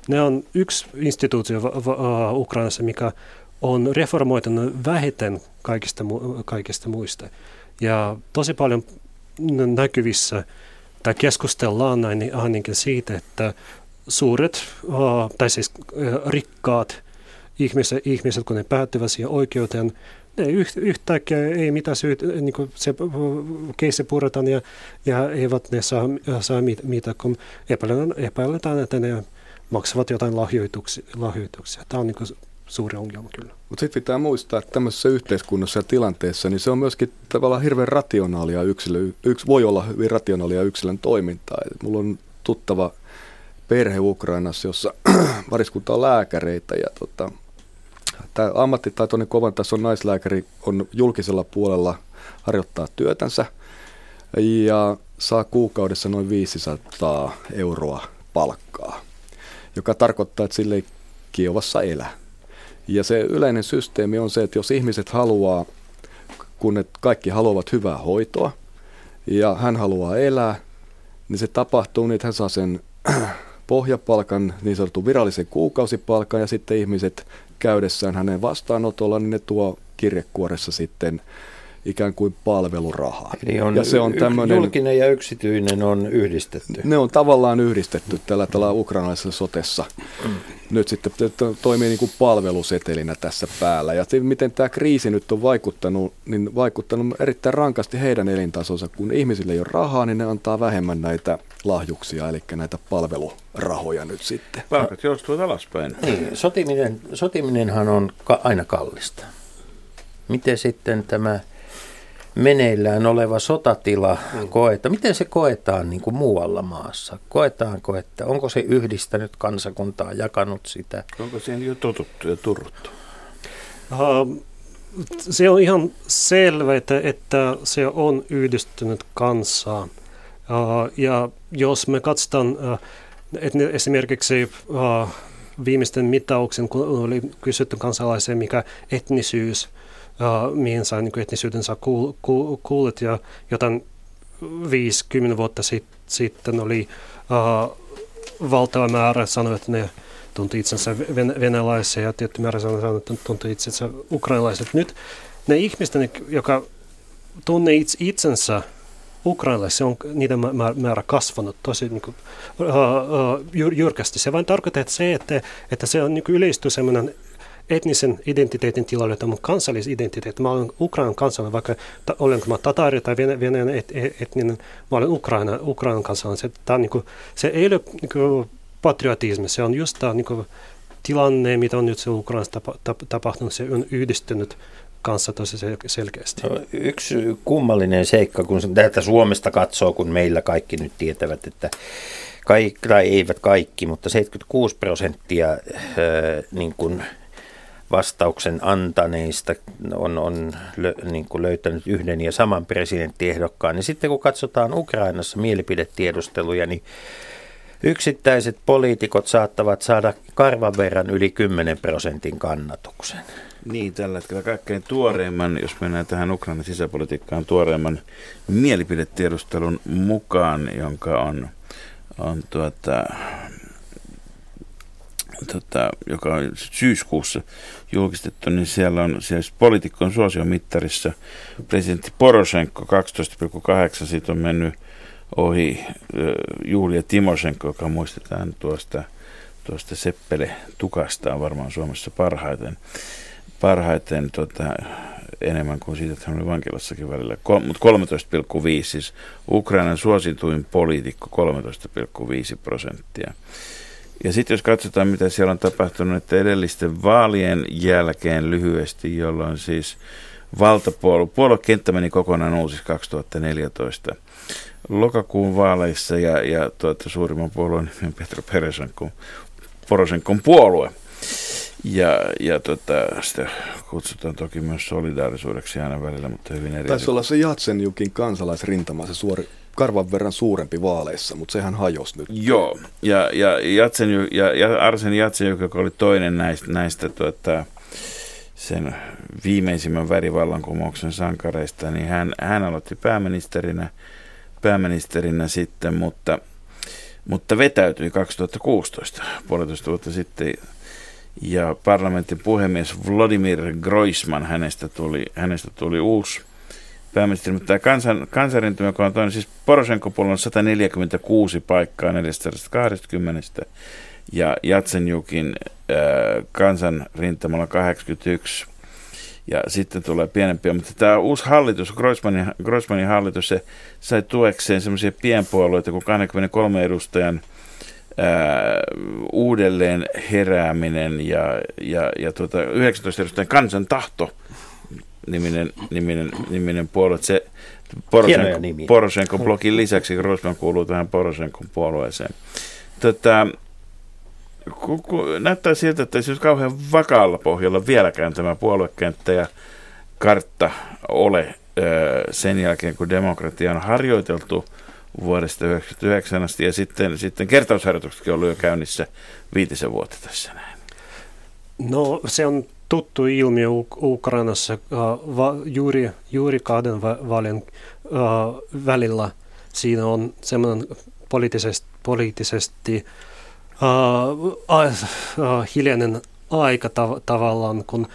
ne on yksi instituutio uh, Ukrainassa, mikä on reformoitunut vähiten kaikista, kaikista muista. Ja tosi paljon näkyvissä tai keskustellaan näin ainakin siitä, että suuret, tai siis rikkaat ihmiset, ihmiset kun ne päättyvät siihen oikeuteen, ne yhtäkkiä ei mitään syytä, niin kuin se keissi puretaan ja, ja eivät ne saa, saa mit, mitä, kun epäiletään, että ne maksavat jotain lahjoituksia. lahjoituksia. Tämä on niin suuri ongelma kyllä. Mutta sitten pitää muistaa, että tämmöisessä yhteiskunnassa ja tilanteessa, niin se on myöskin tavallaan hirveän rationaalia yksilö, yks, voi olla hyvin rationaalia yksilön toimintaa. Et mulla on tuttava perhe Ukrainassa, jossa pariskunta on lääkäreitä ja tota, tämä ammattitaitoinen kovan tason naislääkäri on julkisella puolella harjoittaa työtänsä ja saa kuukaudessa noin 500 euroa palkkaa, joka tarkoittaa, että sille ei Kiovassa elä. Ja se yleinen systeemi on se, että jos ihmiset haluaa, kun ne kaikki haluavat hyvää hoitoa ja hän haluaa elää, niin se tapahtuu niin, että hän saa sen pohjapalkan, niin sanotun virallisen kuukausipalkan ja sitten ihmiset käydessään hänen vastaanotolla, niin ne tuo kirjekuoressa sitten ikään kuin palvelurahaa. Eli on ja se on tämmöinen, julkinen ja yksityinen on yhdistetty. Ne on tavallaan yhdistetty tällä tällä ukrainalaisessa sotessa. Nyt sitten toimii niin kuin palvelusetelinä tässä päällä. Ja miten tämä kriisi nyt on vaikuttanut, niin vaikuttanut erittäin rankasti heidän elintasonsa. Kun ihmisille ei ole rahaa, niin ne antaa vähemmän näitä lahjuksia, eli näitä palvelurahoja nyt sitten. Palkat joustuvat alaspäin. Niin, sotiminen, sotiminenhan on ka- aina kallista. Miten sitten tämä meneillään oleva sotatila mm. koeta, miten se koetaan niin kuin muualla maassa? Koetaanko, että onko se yhdistänyt kansakuntaa, jakanut sitä? Onko siihen jo totuttu ja turruttu? Uh, se on ihan selvä, että, että se on yhdistynyt kansaa. Uh, ja jos me katsotaan, uh, että esimerkiksi uh, viimeisten mittauksen, kun oli kysytty kansalaiseen, mikä etnisyys mihin sai niin etnisyytensä kuul, kuul, kuulet ja jotain 50 vuotta sit, sitten oli uh, valtava määrä sanoi, että ne tuntui itsensä venäläisiä ja tietty määrä sanoi, että tuntui itsensä ukrainalaiset. Nyt ne ihmisten, joka tunne itsensä ukrainalaisissa, on niiden määrä kasvanut tosi niin kuin, uh, uh, jyrkästi. Se vain tarkoittaa että se, että, että se on niin yleistyy etnisen identiteetin tilalle tämä kansallisidentiteetti. Mä olen Ukrainan kansalainen, vaikka ta, olenko mä tatari tai venäjän et, et, etninen, mä olen Ukraina, Ukrainan kansalainen. Se, tämä, niin kuin, se ei ole niin kuin, patriotismi, se on just tämä niin kuin, tilanne, mitä on nyt se Ukrainassa tapa, tap, tapahtunut, se on yhdistynyt kanssa tosi selkeästi. No, yksi kummallinen seikka, kun tätä Suomesta katsoo, kun meillä kaikki nyt tietävät, että kaikki, tai eivät kaikki, mutta 76 prosenttia äh, niin kuin vastauksen antaneista on, on lö, niin kuin löytänyt yhden ja saman presidenttiehdokkaan. Niin sitten kun katsotaan Ukrainassa mielipidetiedusteluja, niin yksittäiset poliitikot saattavat saada karvan verran yli 10 prosentin kannatuksen. Niin, tällä hetkellä kaikkein tuoreimman, jos mennään tähän Ukrainan sisäpolitiikkaan, tuoreimman mielipidetiedustelun mukaan, jonka on, on tuota, tota, joka on syyskuussa julkistettu, niin siellä on siis poliitikon suosiomittarissa presidentti Poroshenko 12,8, siitä on mennyt ohi Julia Timoshenko, joka muistetaan tuosta, tuosta Seppele Tukasta varmaan Suomessa parhaiten, parhaiten tota, enemmän kuin siitä, että hän oli vankilassakin välillä. Kol, mutta 13,5, siis Ukrainan suosituin poliitikko 13,5 prosenttia. Ja sitten jos katsotaan, mitä siellä on tapahtunut, että edellisten vaalien jälkeen lyhyesti, jolloin siis valtapuolue, puoluekenttä meni kokonaan uusiksi 2014 lokakuun vaaleissa ja, ja tuota, suurimman puolueen nimi on Petro Peresenkon, Porosenkon puolue. Ja, ja tota, sitä kutsutaan toki myös solidaarisuudeksi aina välillä, mutta hyvin eri. Taisi olla se Jatsenjukin kansalaisrintama, se suori, karvan verran suurempi vaaleissa, mutta sehän hajosi nyt. Joo, ja, ja, Jatsen, ja, ja Arsen Jatsenjuk, joka oli toinen näistä, näistä tuota, sen viimeisimmän värivallankumouksen sankareista, niin hän, hän aloitti pääministerinä, pääministerinä sitten, mutta, mutta vetäytyi 2016, puolitoista vuotta sitten. Ja parlamentin puhemies Vladimir Groisman, hänestä tuli, hänestä tuli uusi pääministeri, mutta tämä kansan, kansanrintama, joka on toinen, siis Poroshenko on 146 paikkaa 420 ja Jatsenjukin kansanrintamalla 81 ja sitten tulee pienempiä, mutta tämä uusi hallitus, Groismanin, Groismanin hallitus, se sai tuekseen semmoisia pienpuolueita kuin 23 edustajan ää, uudelleen herääminen ja, ja, ja tuota, 19 edustajan kansan tahto niminen, niminen, niminen puolue. Se Poroshenko, Poroshenko blogin lisäksi Groisman kuuluu tähän Poroshenkon puolueeseen. Tota, ku, ku, näyttää siltä, että se kauhean vakaalla pohjalla vieläkään tämä puoluekenttä ja kartta ole sen jälkeen, kun demokratia on harjoiteltu vuodesta 1999 asti ja sitten, sitten kertausharjoituksetkin on ollut jo käynnissä viitisen vuotta tässä näin. No se on tuttu ilmiö Ukrainassa va, juuri, juuri kahden valin uh, välillä. Siinä on semmoinen poliittisesti, poliittisesti uh, hiljainen aika tav- tavallaan, kun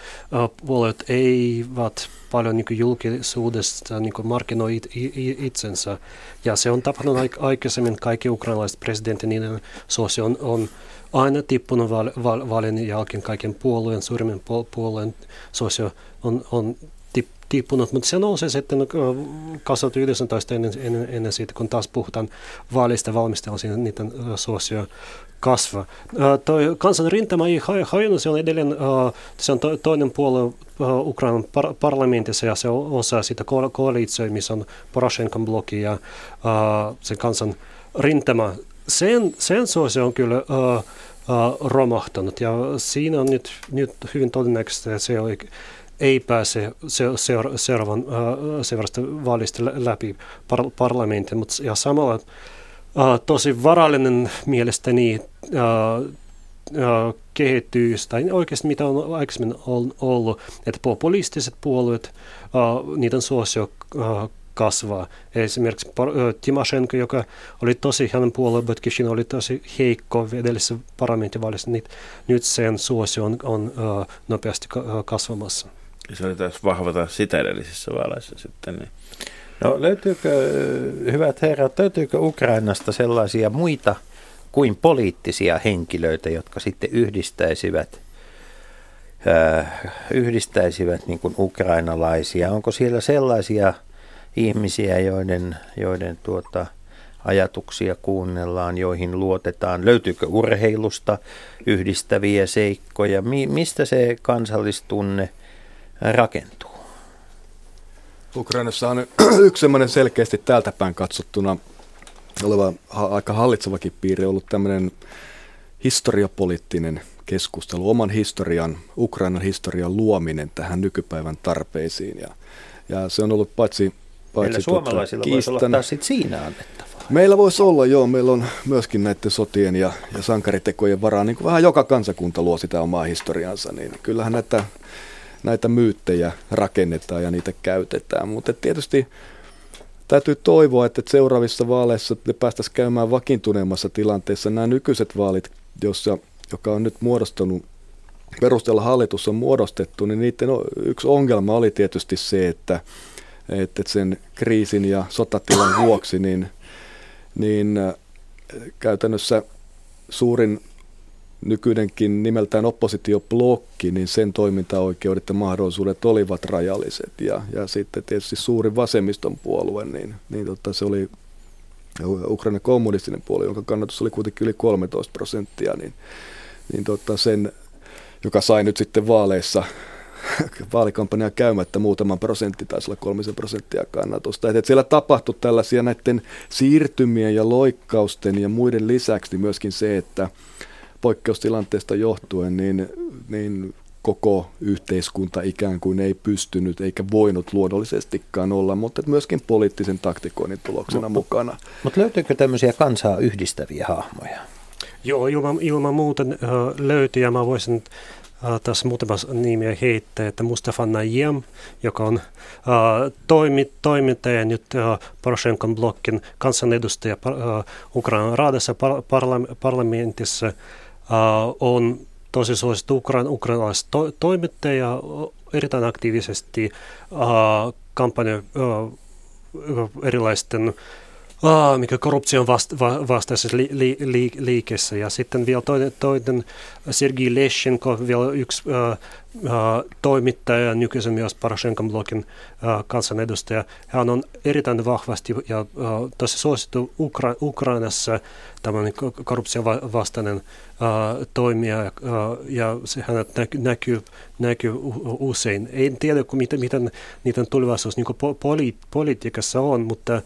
puolueet eivät paljon niin julkisuudesta niin markkinoi it, it, itsensä. Ja se on tapahtunut aikaisemmin kaikki ukrainalaiset presidentin, niiden suosio on, on aina tippunut val, val, valin jälkeen kaiken puolueen, suurimman puolueen suosio on, on tippunut, mutta se nousee sitten 2019 ennen, ennen, ennen siitä, kun taas puhutaan vaalista valmistellaan, siinä niiden suosio kasvaa. Toi kansan rintama ei hajonnut, se on edelleen se on to, toinen puolue Ukrainan par, parlamentissa ja se on osa sitä koalitioa, missä on Poroshenkon blogi ja se kansan rintama. Sen, sen suosio on kyllä uh, uh, romahtanut. Ja siinä on nyt, nyt hyvin todennäköistä, että se ei, ei pääse se, seura, seuraavan uh, seuraavasta vaalista läpi par, parlamentin, mutta ja samalla uh, tosi varallinen mielestäni uh, kehittyys, tai oikeasti mitä on aikaisemmin ollut, että populistiset puolueet, niiden suosio kasvaa. Esimerkiksi Timoshenko, joka oli tosi, hänen puolue Bötkishin oli tosi heikko edellisessä parlamenttivaalissa, niin nyt sen suosio on, on nopeasti kasvamassa. Se oli taas vahva taas sitä edellisissä vaaleissa sitten. Niin. No löytyykö, hyvät herrat, löytyykö Ukrainasta sellaisia muita kuin poliittisia henkilöitä, jotka sitten yhdistäisivät yhdistäisivät niin kuin ukrainalaisia. Onko siellä sellaisia ihmisiä, joiden, joiden tuota, ajatuksia kuunnellaan, joihin luotetaan. Löytyykö urheilusta yhdistäviä seikkoja? Mi- mistä se kansallistunne rakentuu? Ukrainassa on yksi semmoinen selkeästi täältä päin katsottuna oleva aika hallitsevakin piiri ollut tämmöinen historiapoliittinen keskustelu, oman historian, Ukrainan historian luominen tähän nykypäivän tarpeisiin. Ja, ja se on ollut paitsi Paitsi Meillä tuota, suomalaisilla voisi olla taas sit siinä annettavaa. Meillä voisi olla, joo. Meillä on myöskin näiden sotien ja, ja sankaritekojen varaa, niin kuin vähän joka kansakunta luo sitä omaa historiansa, niin kyllähän näitä, näitä myyttejä rakennetaan ja niitä käytetään. Mutta tietysti täytyy toivoa, että seuraavissa vaaleissa ne päästäisiin käymään vakiintuneemmassa tilanteessa. Nämä nykyiset vaalit, jossa, joka on nyt muodostunut perusteella hallitus on muodostettu, niin niiden yksi ongelma oli tietysti se, että että sen kriisin ja sotatilan vuoksi niin, niin äh, käytännössä suurin nykyinenkin nimeltään oppositioblokki, niin sen toimintaoikeudet ja mahdollisuudet olivat rajalliset. Ja, ja sitten tietysti suuri vasemmiston puolue, niin, niin tota, se oli Ukrainan kommunistinen puolue, jonka kannatus oli kuitenkin yli 13 prosenttia, niin, niin tota sen, joka sai nyt sitten vaaleissa vaalikampanja käymättä muutaman prosentti, taisi olla kolmisen prosenttia kannatusta. Että siellä tapahtui tällaisia näiden siirtymien ja loikkausten ja muiden lisäksi niin myöskin se, että poikkeustilanteesta johtuen niin, niin koko yhteiskunta ikään kuin ei pystynyt eikä voinut luonnollisestikaan olla, mutta myöskin poliittisen taktikoinnin tuloksena M- mukana. Mutta löytyykö tämmöisiä kansaa yhdistäviä hahmoja? Joo, ilman, ilman muuta äh, löytyy ja mä voisin tässä muutama nimiä heittää, että Mustafa Najem, joka on uh, toimi, toimittaja nyt uh, Poroshenkon blokkin kansanedustaja uh, Ukrainan raadassa par, parla, parlamentissa, uh, on tosi suosittu ukrain, ukrainalaiset to, toimittaja erittäin aktiivisesti uh, kampanja uh, erilaisten Aa, mikä korruption vasta, va, vastaisessa li, li, li, liikessä. Ja sitten vielä toinen, toinen Sergei Leshenko, vielä yksi ää, ää, toimittaja, nykyisen myös Parashenkan blogin kansanedustaja. Hän on erittäin vahvasti ja ää, tosi suosittu Ukra, Ukrainassa tämmöinen korruption vastainen ää, toimija ää, ja se hänet näky, näkyy, näkyy usein. En tiedä, miten, miten niiden tulevaisuus niin poli, politiikassa on, mutta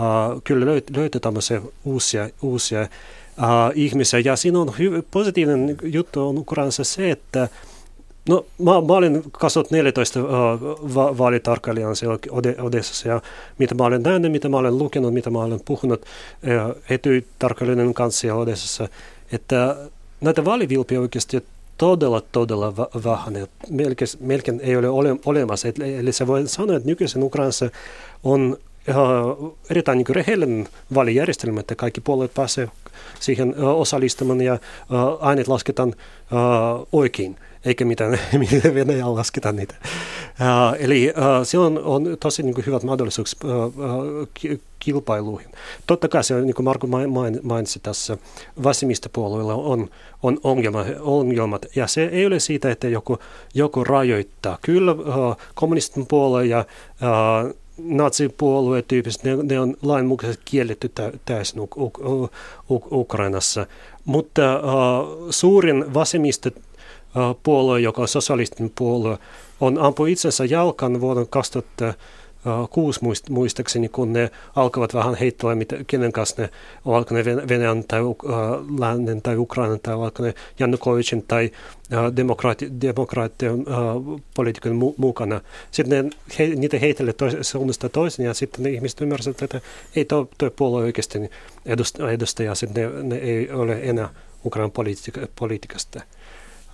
Uh, kyllä löyt, löytyy tämmöisiä uusia, uusia uh, ihmisiä. Ja siinä on hy- positiivinen juttu on Ukrainassa se, että No, mä, mä olin 2014 uh, va- vaalitarkkailijan siellä Odessassa ja mitä mä olen nähnyt, mitä mä olen lukenut, mitä mä olen puhunut uh, kanssa siellä Odessassa, että näitä vaalivilpiä oikeasti todella, todella vähän. Melkein, melkein ei ole ole olemassa. Eli se voi sanoa, että nykyisen Ukrainassa on erittäin niin rehellinen vaalijärjestelmä, että kaikki puolueet pääsevät siihen osallistumaan ja aineet lasketaan oikein eikä mitään, Venäjällä lasketaan niitä. Eli se on, on tosi niin hyvät mahdollisuudet kilpailuihin. Totta kai se, niin kuin Marko mainitsi tässä, vasemmistopuolueilla on, on ongelma, ongelmat, ja se ei ole siitä, että joku, joku rajoittaa. Kyllä kommunistinen puolue ja natsipuolueet tyyppiset, ne, ne on lainmukaisesti kielletty täysin Uk- Uk- Uk- Ukrainassa. Mutta uh, suurin vasemmista uh, puolue, joka on sosialistinen puolue, on ampui itsensä jalkan vuoden 2000 kuusi muistaakseni, kun ne alkavat vähän heittää, mitä, kenen kanssa ne, ovatko ne Venäjän tai uh, lännen tai Ukrainan tai ovatko ne Janukovicin tai uh, demokraattien uh, poliitikon mu- mukana. Sitten ne, he, niitä heitelle suunnasta toisen ja sitten ne ihmiset ymmärsivät, että ei tuo, tuo puolue oikeasti edustaja, sitten ne, ne ei ole enää Ukrainan politiikasta.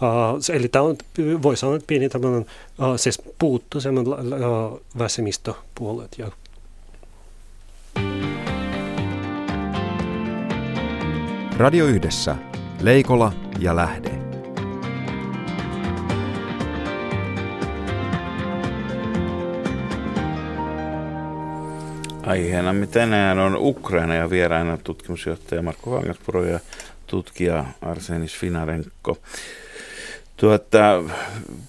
Uh, eli tämä on, voi sanoa, että pieni tämmöinen, uh, siis puuttu semmoinen uh, vasemmistopuolet. Ja. Radio Yhdessä, Leikola ja Lähde. Aiheenamme tänään on Ukraina ja vieraana tutkimusjohtaja Marko Vangaspuro ja tutkija Arsenis Finarenko. Tuota,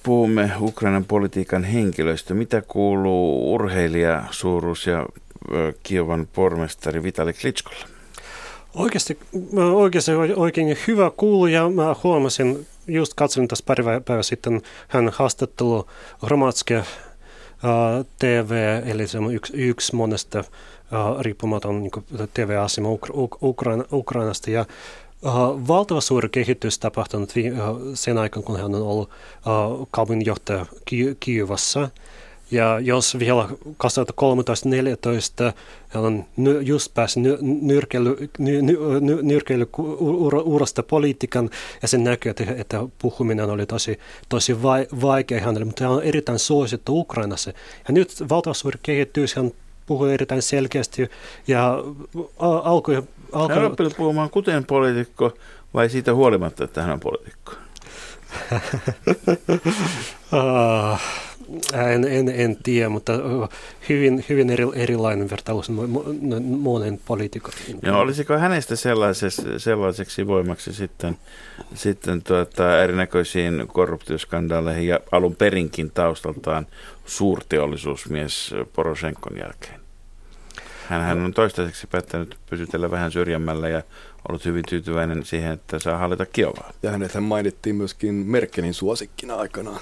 puhumme Ukrainan politiikan henkilöistä. Mitä kuuluu urheilija, suuruus ja Kiovan pormestari Vitali Klitskolle? Oikeasti, oikeasti oikein hyvä kuulu ja mä huomasin, just katselin tässä pari päivää sitten hän haastattelu Hromatskia TV, eli se on yksi, yksi monesta riippumaton niin TV-asema Ukra- Ukra- Ukrainasta. Ja valtava suuri kehitys tapahtunut uh, sen aikaan, kun hän on ollut uh, kaupunginjohtaja Ki- Kiivassa. Ja jos vielä 2013-2014 hän on just päässyt ny- nyrkeily, ny- ny- nyrkeilyurasta politiikan ja sen näkyy, että, että puhuminen oli tosi, tosi vai- vaikea hänelle, mutta hän on erittäin suosittu Ukrainassa. Ja nyt valtava suuri kehitys, hän puhui erittäin selkeästi ja alkoi alkoi... Hän on puhumaan kuten poliitikko vai siitä huolimatta, että hän on poliitikko? uh, en, en, en tiedä, mutta hyvin, hyvin eri, erilainen vertailus monen poliitikon. Ja olisiko hänestä sellaiseksi voimaksi sitten, sitten tuota, erinäköisiin korruptioskandaaleihin ja alun perinkin taustaltaan suurteollisuusmies Poroshenkon jälkeen? Hän on toistaiseksi päättänyt pysytellä vähän syrjemmällä ja ollut hyvin tyytyväinen siihen, että saa hallita Kiovaa. Ja hänet mainittiin myöskin Merkelin suosikkina aikanaan.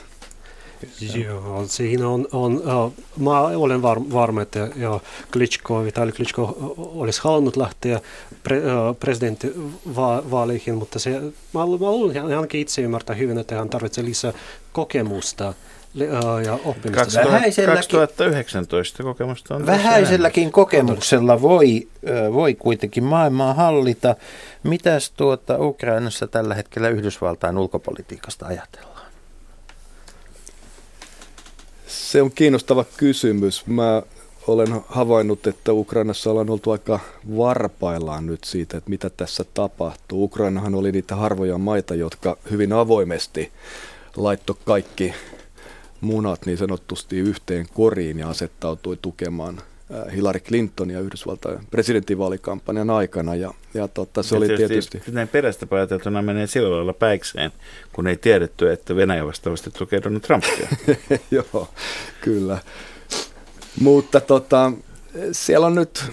Joo, siinä on, on uh, mä olen var, varma, että ja Klitschko, Vitali Klitschko olisi halunnut lähteä pre, uh, presidenttivaaleihin, mutta se, mä, mä luulen, ainakin itse ymmärtää hyvin, että hän tarvitsee lisää kokemusta ja oppimista. 2019 kokemusta on Vähäiselläkin kokemuksella voi, voi kuitenkin maailmaa hallita. Mitäs tuota Ukrainassa tällä hetkellä Yhdysvaltain ulkopolitiikasta ajatellaan? se on kiinnostava kysymys. Mä olen havainnut, että Ukrainassa ollaan oltu aika varpaillaan nyt siitä, että mitä tässä tapahtuu. Ukrainahan oli niitä harvoja maita, jotka hyvin avoimesti laitto kaikki munat niin sanotusti yhteen koriin ja asettautui tukemaan Äh, Hillary Clintonia Yhdysvaltain presidentinvaalikampanjan aikana. Ja, ja totta, se ja oli tietysti... tietysti... Näin perästä pääteltynä menee sillä lailla päikseen, kun ei tiedetty, että Venäjä vastaavasti tukee Donald Trumpia. Joo, kyllä. Mutta tota, siellä on nyt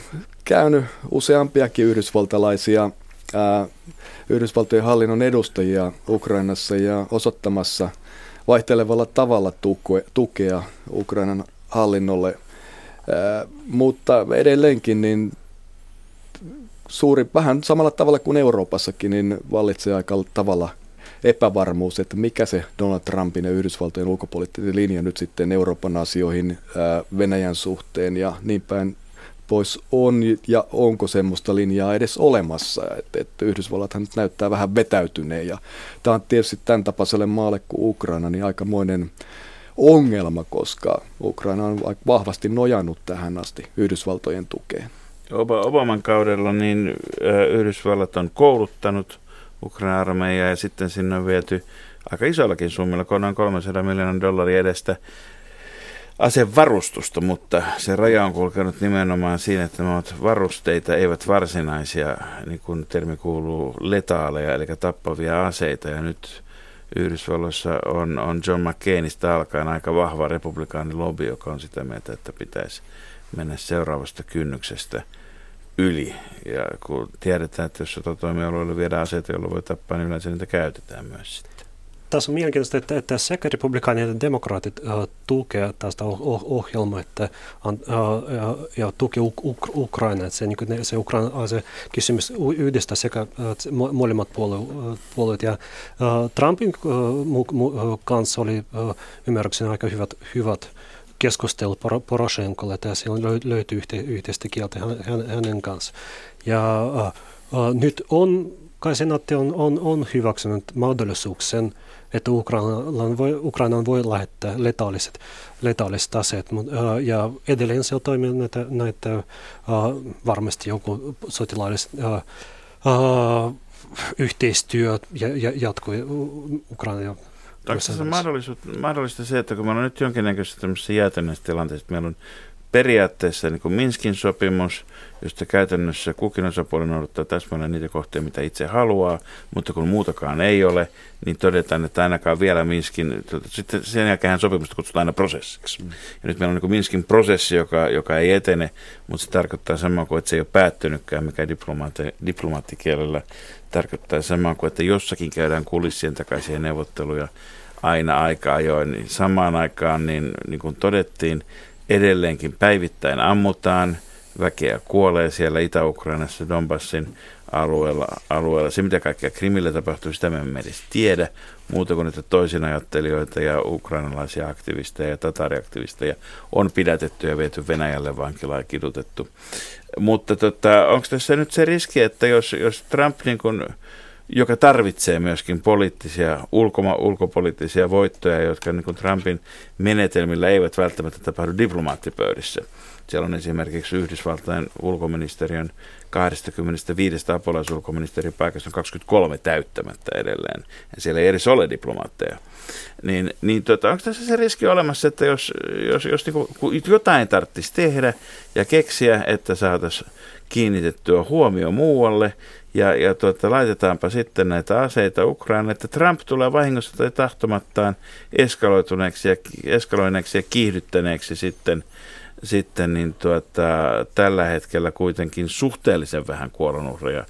käynyt useampiakin yhdysvaltalaisia ää, äh, Yhdysvaltojen hallinnon edustajia Ukrainassa ja osoittamassa vaihtelevalla tavalla tukea Ukrainan hallinnolle – mutta edelleenkin niin suuri, vähän samalla tavalla kuin Euroopassakin, niin vallitsee aika tavalla epävarmuus, että mikä se Donald Trumpin ja Yhdysvaltojen ulkopoliittinen linja nyt sitten Euroopan asioihin, Venäjän suhteen ja niin päin pois on ja onko semmoista linjaa edes olemassa, että, että Yhdysvallathan nyt näyttää vähän vetäytyneen ja tämä on tietysti tämän tapaiselle maalle kuin Ukraina niin aikamoinen ongelma, koska Ukraina on vahvasti nojannut tähän asti Yhdysvaltojen tukeen. Obaman kaudella niin Yhdysvallat on kouluttanut Ukraina armeijaa ja sitten sinne on viety aika isollakin summilla, noin 300 miljoonan dollaria edestä asevarustusta, mutta se raja on kulkenut nimenomaan siinä, että nämä varusteita, eivät varsinaisia, niin kuin termi kuuluu, letaaleja, eli tappavia aseita. Ja nyt Yhdysvalloissa on, on John McCainista alkaen aika vahva republikaanilobby, joka on sitä mieltä, että pitäisi mennä seuraavasta kynnyksestä yli. Ja kun tiedetään, että jos sotatoimialueelle viedään aseita, joilla voi tappaa, niin yleensä niitä käytetään myös sitten tässä on mielenkiintoista, että, että sekä republikaanit että demokraatit uh, tukevat tästä oh- ohjelmaa että, uh, ja, ja tukee Uk- Uk- Ukraina. Että se, niin se, Ukraina, se kysymys yhdistää sekä uh, molemmat puolueet. puolueet. Ja uh, Trumpin uh, mu, mu, kanssa oli uh, ymmärrykseni aika hyvät, hyvät keskustelu Poroshenkolle, että siellä löytyy yhte, yhteistä kieltä hän, hänen kanssa. Ja uh, nyt on, kai senaatti on, on, on hyväksynyt mahdollisuuksen että Ukrainaan voi, Ukrainaan voi lähettää letaaliset, letaaliset aseet, ja edelleen se toimii näitä, näitä varmasti joku sotilaalliset yhteistyö jatkuu Ukraina ja Onko se mahdollista se, että kun meillä on nyt jonkinnäköisessä tämmöisessä jäätyneissä tilanteessa, että meillä on periaatteessa niin kuin Minskin sopimus, josta käytännössä kukin osapuoli noudattaa täsmälleen niitä kohtia, mitä itse haluaa, mutta kun muutakaan ei ole, niin todetaan, että ainakaan vielä Minskin, sitten sen jälkeen sopimusta kutsutaan aina prosessiksi. Mm. Ja nyt meillä on niin Minskin prosessi, joka, joka ei etene, mutta se tarkoittaa samaa kuin, että se ei ole päättynytkään, mikä diplomaatti, diplomaattikielellä tarkoittaa samaa kuin, että jossakin käydään kulissien takaisia neuvotteluja aina aika ajoin. Niin samaan aikaan, niin, niin kuin todettiin, edelleenkin päivittäin ammutaan, väkeä kuolee siellä Itä-Ukrainassa, Donbassin alueella, alueella. Se, mitä kaikkea Krimillä tapahtuu, sitä me emme edes tiedä, muuta kuin että toisinajattelijoita ja ukrainalaisia aktivisteja ja tatariaktivisteja on pidätetty ja viety Venäjälle vankilaan ja kidutettu. Mutta tota, onko tässä nyt se riski, että jos, jos Trump niin kun joka tarvitsee myöskin poliittisia, ulkoma, ulkopoliittisia voittoja, jotka niin Trumpin menetelmillä eivät välttämättä tapahdu diplomaattipöydissä. Siellä on esimerkiksi Yhdysvaltain ulkoministeriön 25 apulaisulkoministerin paikasta on 23 täyttämättä edelleen. Ja siellä ei edes ole diplomaatteja. Niin, niin tota, onko tässä se riski olemassa, että jos, jos, jos niin jotain tarvitsisi tehdä ja keksiä, että saataisiin kiinnitettyä huomio muualle, ja, ja tuota, laitetaanpa sitten näitä aseita Ukrainaan, että Trump tulee vahingossa tai tahtomattaan eskaloituneeksi ja, eskaloineeksi ja kiihdyttäneeksi sitten, sitten niin tuota, tällä hetkellä kuitenkin suhteellisen vähän kuolonuhreja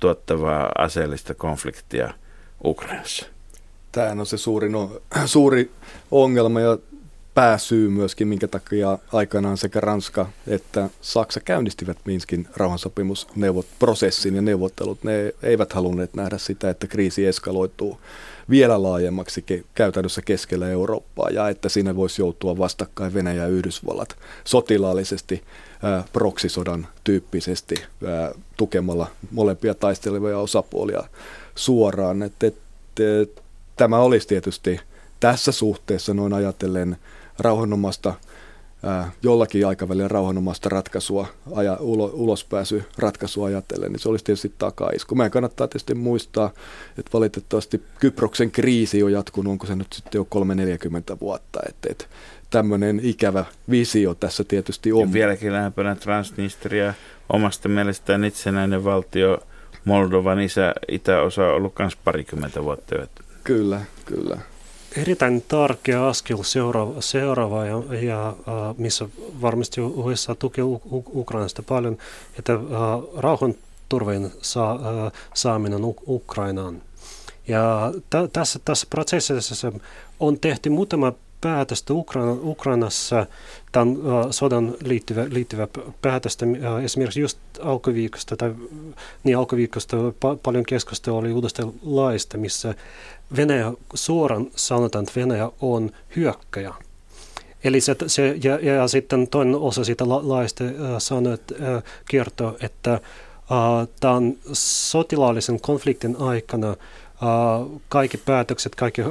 tuottavaa aseellista konfliktia Ukrainassa. Tämähän on se suuri, no, suuri ongelma ja pääsyy myöskin, minkä takia aikanaan sekä Ranska että Saksa käynnistivät Minskin rauhansopimusprosessin ja neuvottelut. Ne eivät halunneet nähdä sitä, että kriisi eskaloituu vielä laajemmaksi ke- käytännössä keskellä Eurooppaa ja että siinä voisi joutua vastakkain Venäjä ja Yhdysvallat sotilaallisesti, ää, proksisodan tyyppisesti ää, tukemalla molempia taistelevia osapuolia suoraan. Et, et, et, tämä olisi tietysti tässä suhteessa noin ajatellen rauhanomaista jollakin aikavälillä rauhanomaista ratkaisua, aja, ulo, ulospääsy ratkaisua ajatellen, niin se olisi tietysti takaisku. Meidän kannattaa tietysti muistaa, että valitettavasti Kyproksen kriisi on jatkunut, onko se nyt sitten jo 3-40 vuotta, että, että tämmöinen ikävä visio tässä tietysti on. Ja vieläkin lähempänä Transnistria, omasta mielestään itsenäinen valtio, Moldovan isä, itäosa on ollut myös parikymmentä vuotta. Kyllä, kyllä erittäin tärkeä askel seuraava, seuraava ja, ja uh, missä varmasti USA tukee Ukrainasta paljon, että uh, rauhan turveen saa, uh, saaminen Ukrainaan. Ja t- tässä, tässä prosessissa on tehty muutama päätöstä Ukraina, Ukrainassa tämän uh, sodan liittyvä, liittyvä päätöstä. Esimerkiksi just alkuviikosta, tai niin alkuviikosta pa- paljon keskustelua oli uudesta laista, missä Venäjä suoraan sanotaan, että Venäjä on hyökkäjä. Eli se, se ja, ja sitten toinen osa siitä la, laista äh, sanoo, äh, kertoo, että äh, tämän sotilaallisen konfliktin aikana äh, kaikki päätökset, kaikki, äh,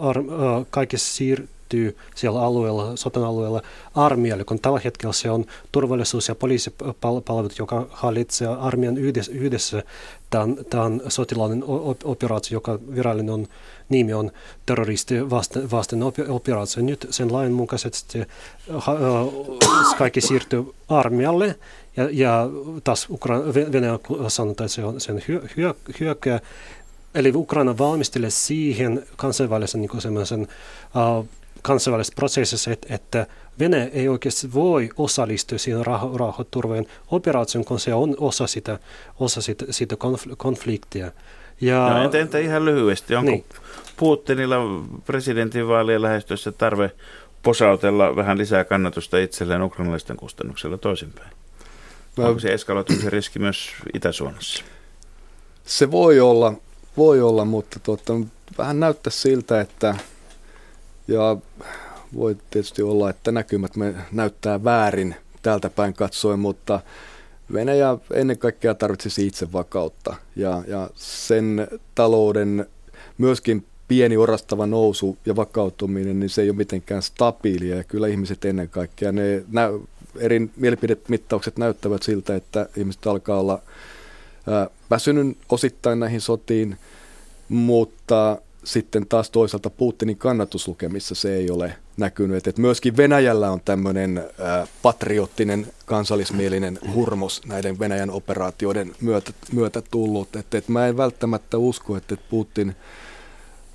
ar, äh, kaikki siir, siirtyy siellä alueella, sotan alueella armeijalle, kun tällä hetkellä se on turvallisuus- ja poliisipalvelut, joka hallitsee armeijan yhdessä, yhdessä tämän, tämän sotilaallinen operaatio, joka virallinen on, nimi on terroristi vasten, vasten operaatio. Nyt sen lain mukaisesti kaikki siirtyy armeijalle ja, ja taas Ukra- Venäjä sanotaan, että se on sen hyö, hyö, hyökkää. Eli Ukraina valmistelee siihen kansainvälisen niin semmoisen uh, kansainvälisessä prosessissa, että, että Venäjä ei oikeasti voi osallistua siihen rauhanturveen operaatioon, kun se on osa sitä, osa sitä, sitä konfliktia. Ja, no, entä, entä ihan lyhyesti, onko niin. Putinilla presidentinvaalien lähestyessä tarve posautella vähän lisää kannatusta itselleen ukrainalaisten kustannuksella toisinpäin? No, onko se eskaloitumisen riski myös Itä-Suomessa? Se voi olla, voi olla mutta tuota, vähän näyttää siltä, että ja voi tietysti olla, että näkymät me näyttää väärin täältä päin katsoen, mutta Venäjä ennen kaikkea tarvitsisi itse vakautta ja, ja sen talouden myöskin pieni orastava nousu ja vakautuminen, niin se ei ole mitenkään stabiilia ja kyllä ihmiset ennen kaikkea, ne nä- eri mielipidemittaukset näyttävät siltä, että ihmiset alkaa olla ää, väsynyt osittain näihin sotiin, mutta sitten taas toisaalta Putinin kannatuslukemissa se ei ole näkynyt. Että myöskin Venäjällä on tämmöinen patriottinen, kansallismielinen hurmos näiden Venäjän operaatioiden myötä, myötä tullut. Että, että mä en välttämättä usko, että Putin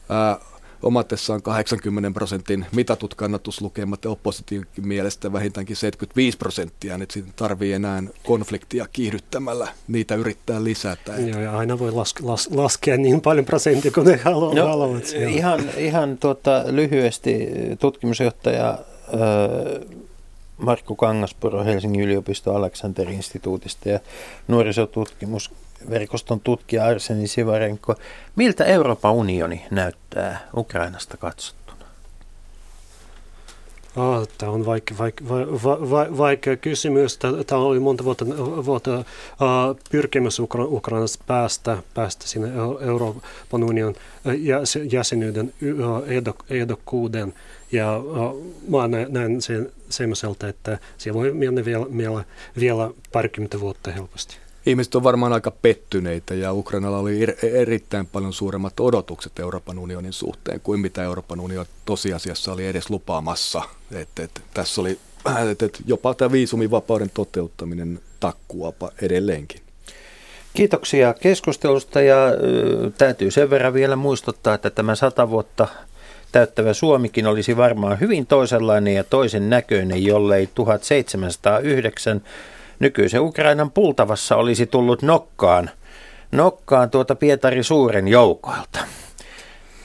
ää, omatessaan 80 prosentin mitatut kannatuslukemat ja opposition mielestä vähintäänkin 75 prosenttia, niin sitten tarvii enää konfliktia kiihdyttämällä niitä yrittää lisätä. Joo, ja aina voi las, las, laskea niin paljon prosenttia kuin ne haluavat. No, haluavat ihan ihan tuota, lyhyesti tutkimusjohtaja äh, Markku Kangaspuro Helsingin yliopiston Aleksander-instituutista ja nuorisotutkimus verkoston tutkija Arseni Sivarenko. Miltä Euroopan unioni näyttää Ukrainasta katsottuna? Oh, tämä on vaikea, vaikea, vaikea, vaikea kysymys. Tämä oli monta vuotta, vuotta uh, pyrkimys Ukra- Ukrainasta päästä, päästä sinne Euroopan unionin jäsenyyden ehdokkuuden. Ja mä näen sen semmoiselta, että se voi mennä vielä, vielä, vielä parikymmentä vuotta helposti ihmiset on varmaan aika pettyneitä ja Ukrainalla oli erittäin paljon suuremmat odotukset Euroopan unionin suhteen kuin mitä Euroopan unioni tosiasiassa oli edes lupaamassa. Et, et, tässä oli et, et, jopa tämä viisumivapauden toteuttaminen takkuapa edelleenkin. Kiitoksia keskustelusta ja täytyy sen verran vielä muistuttaa, että tämä sata vuotta täyttävä Suomikin olisi varmaan hyvin toisenlainen ja toisen näköinen, jollei 1709 nykyisen Ukrainan pultavassa olisi tullut nokkaan, nokkaan tuota Pietari Suuren joukoilta.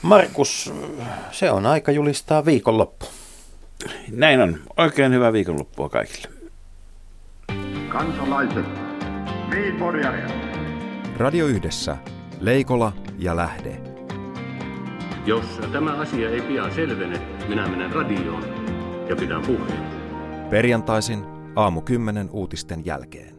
Markus, se on aika julistaa viikonloppu. Näin on. Oikein hyvää viikonloppua kaikille. Kansalaiset, Radio Yhdessä, Leikola ja Lähde. Jos tämä asia ei pian selvene, minä menen radioon ja pidän puheen. Perjantaisin aamu 10 uutisten jälkeen.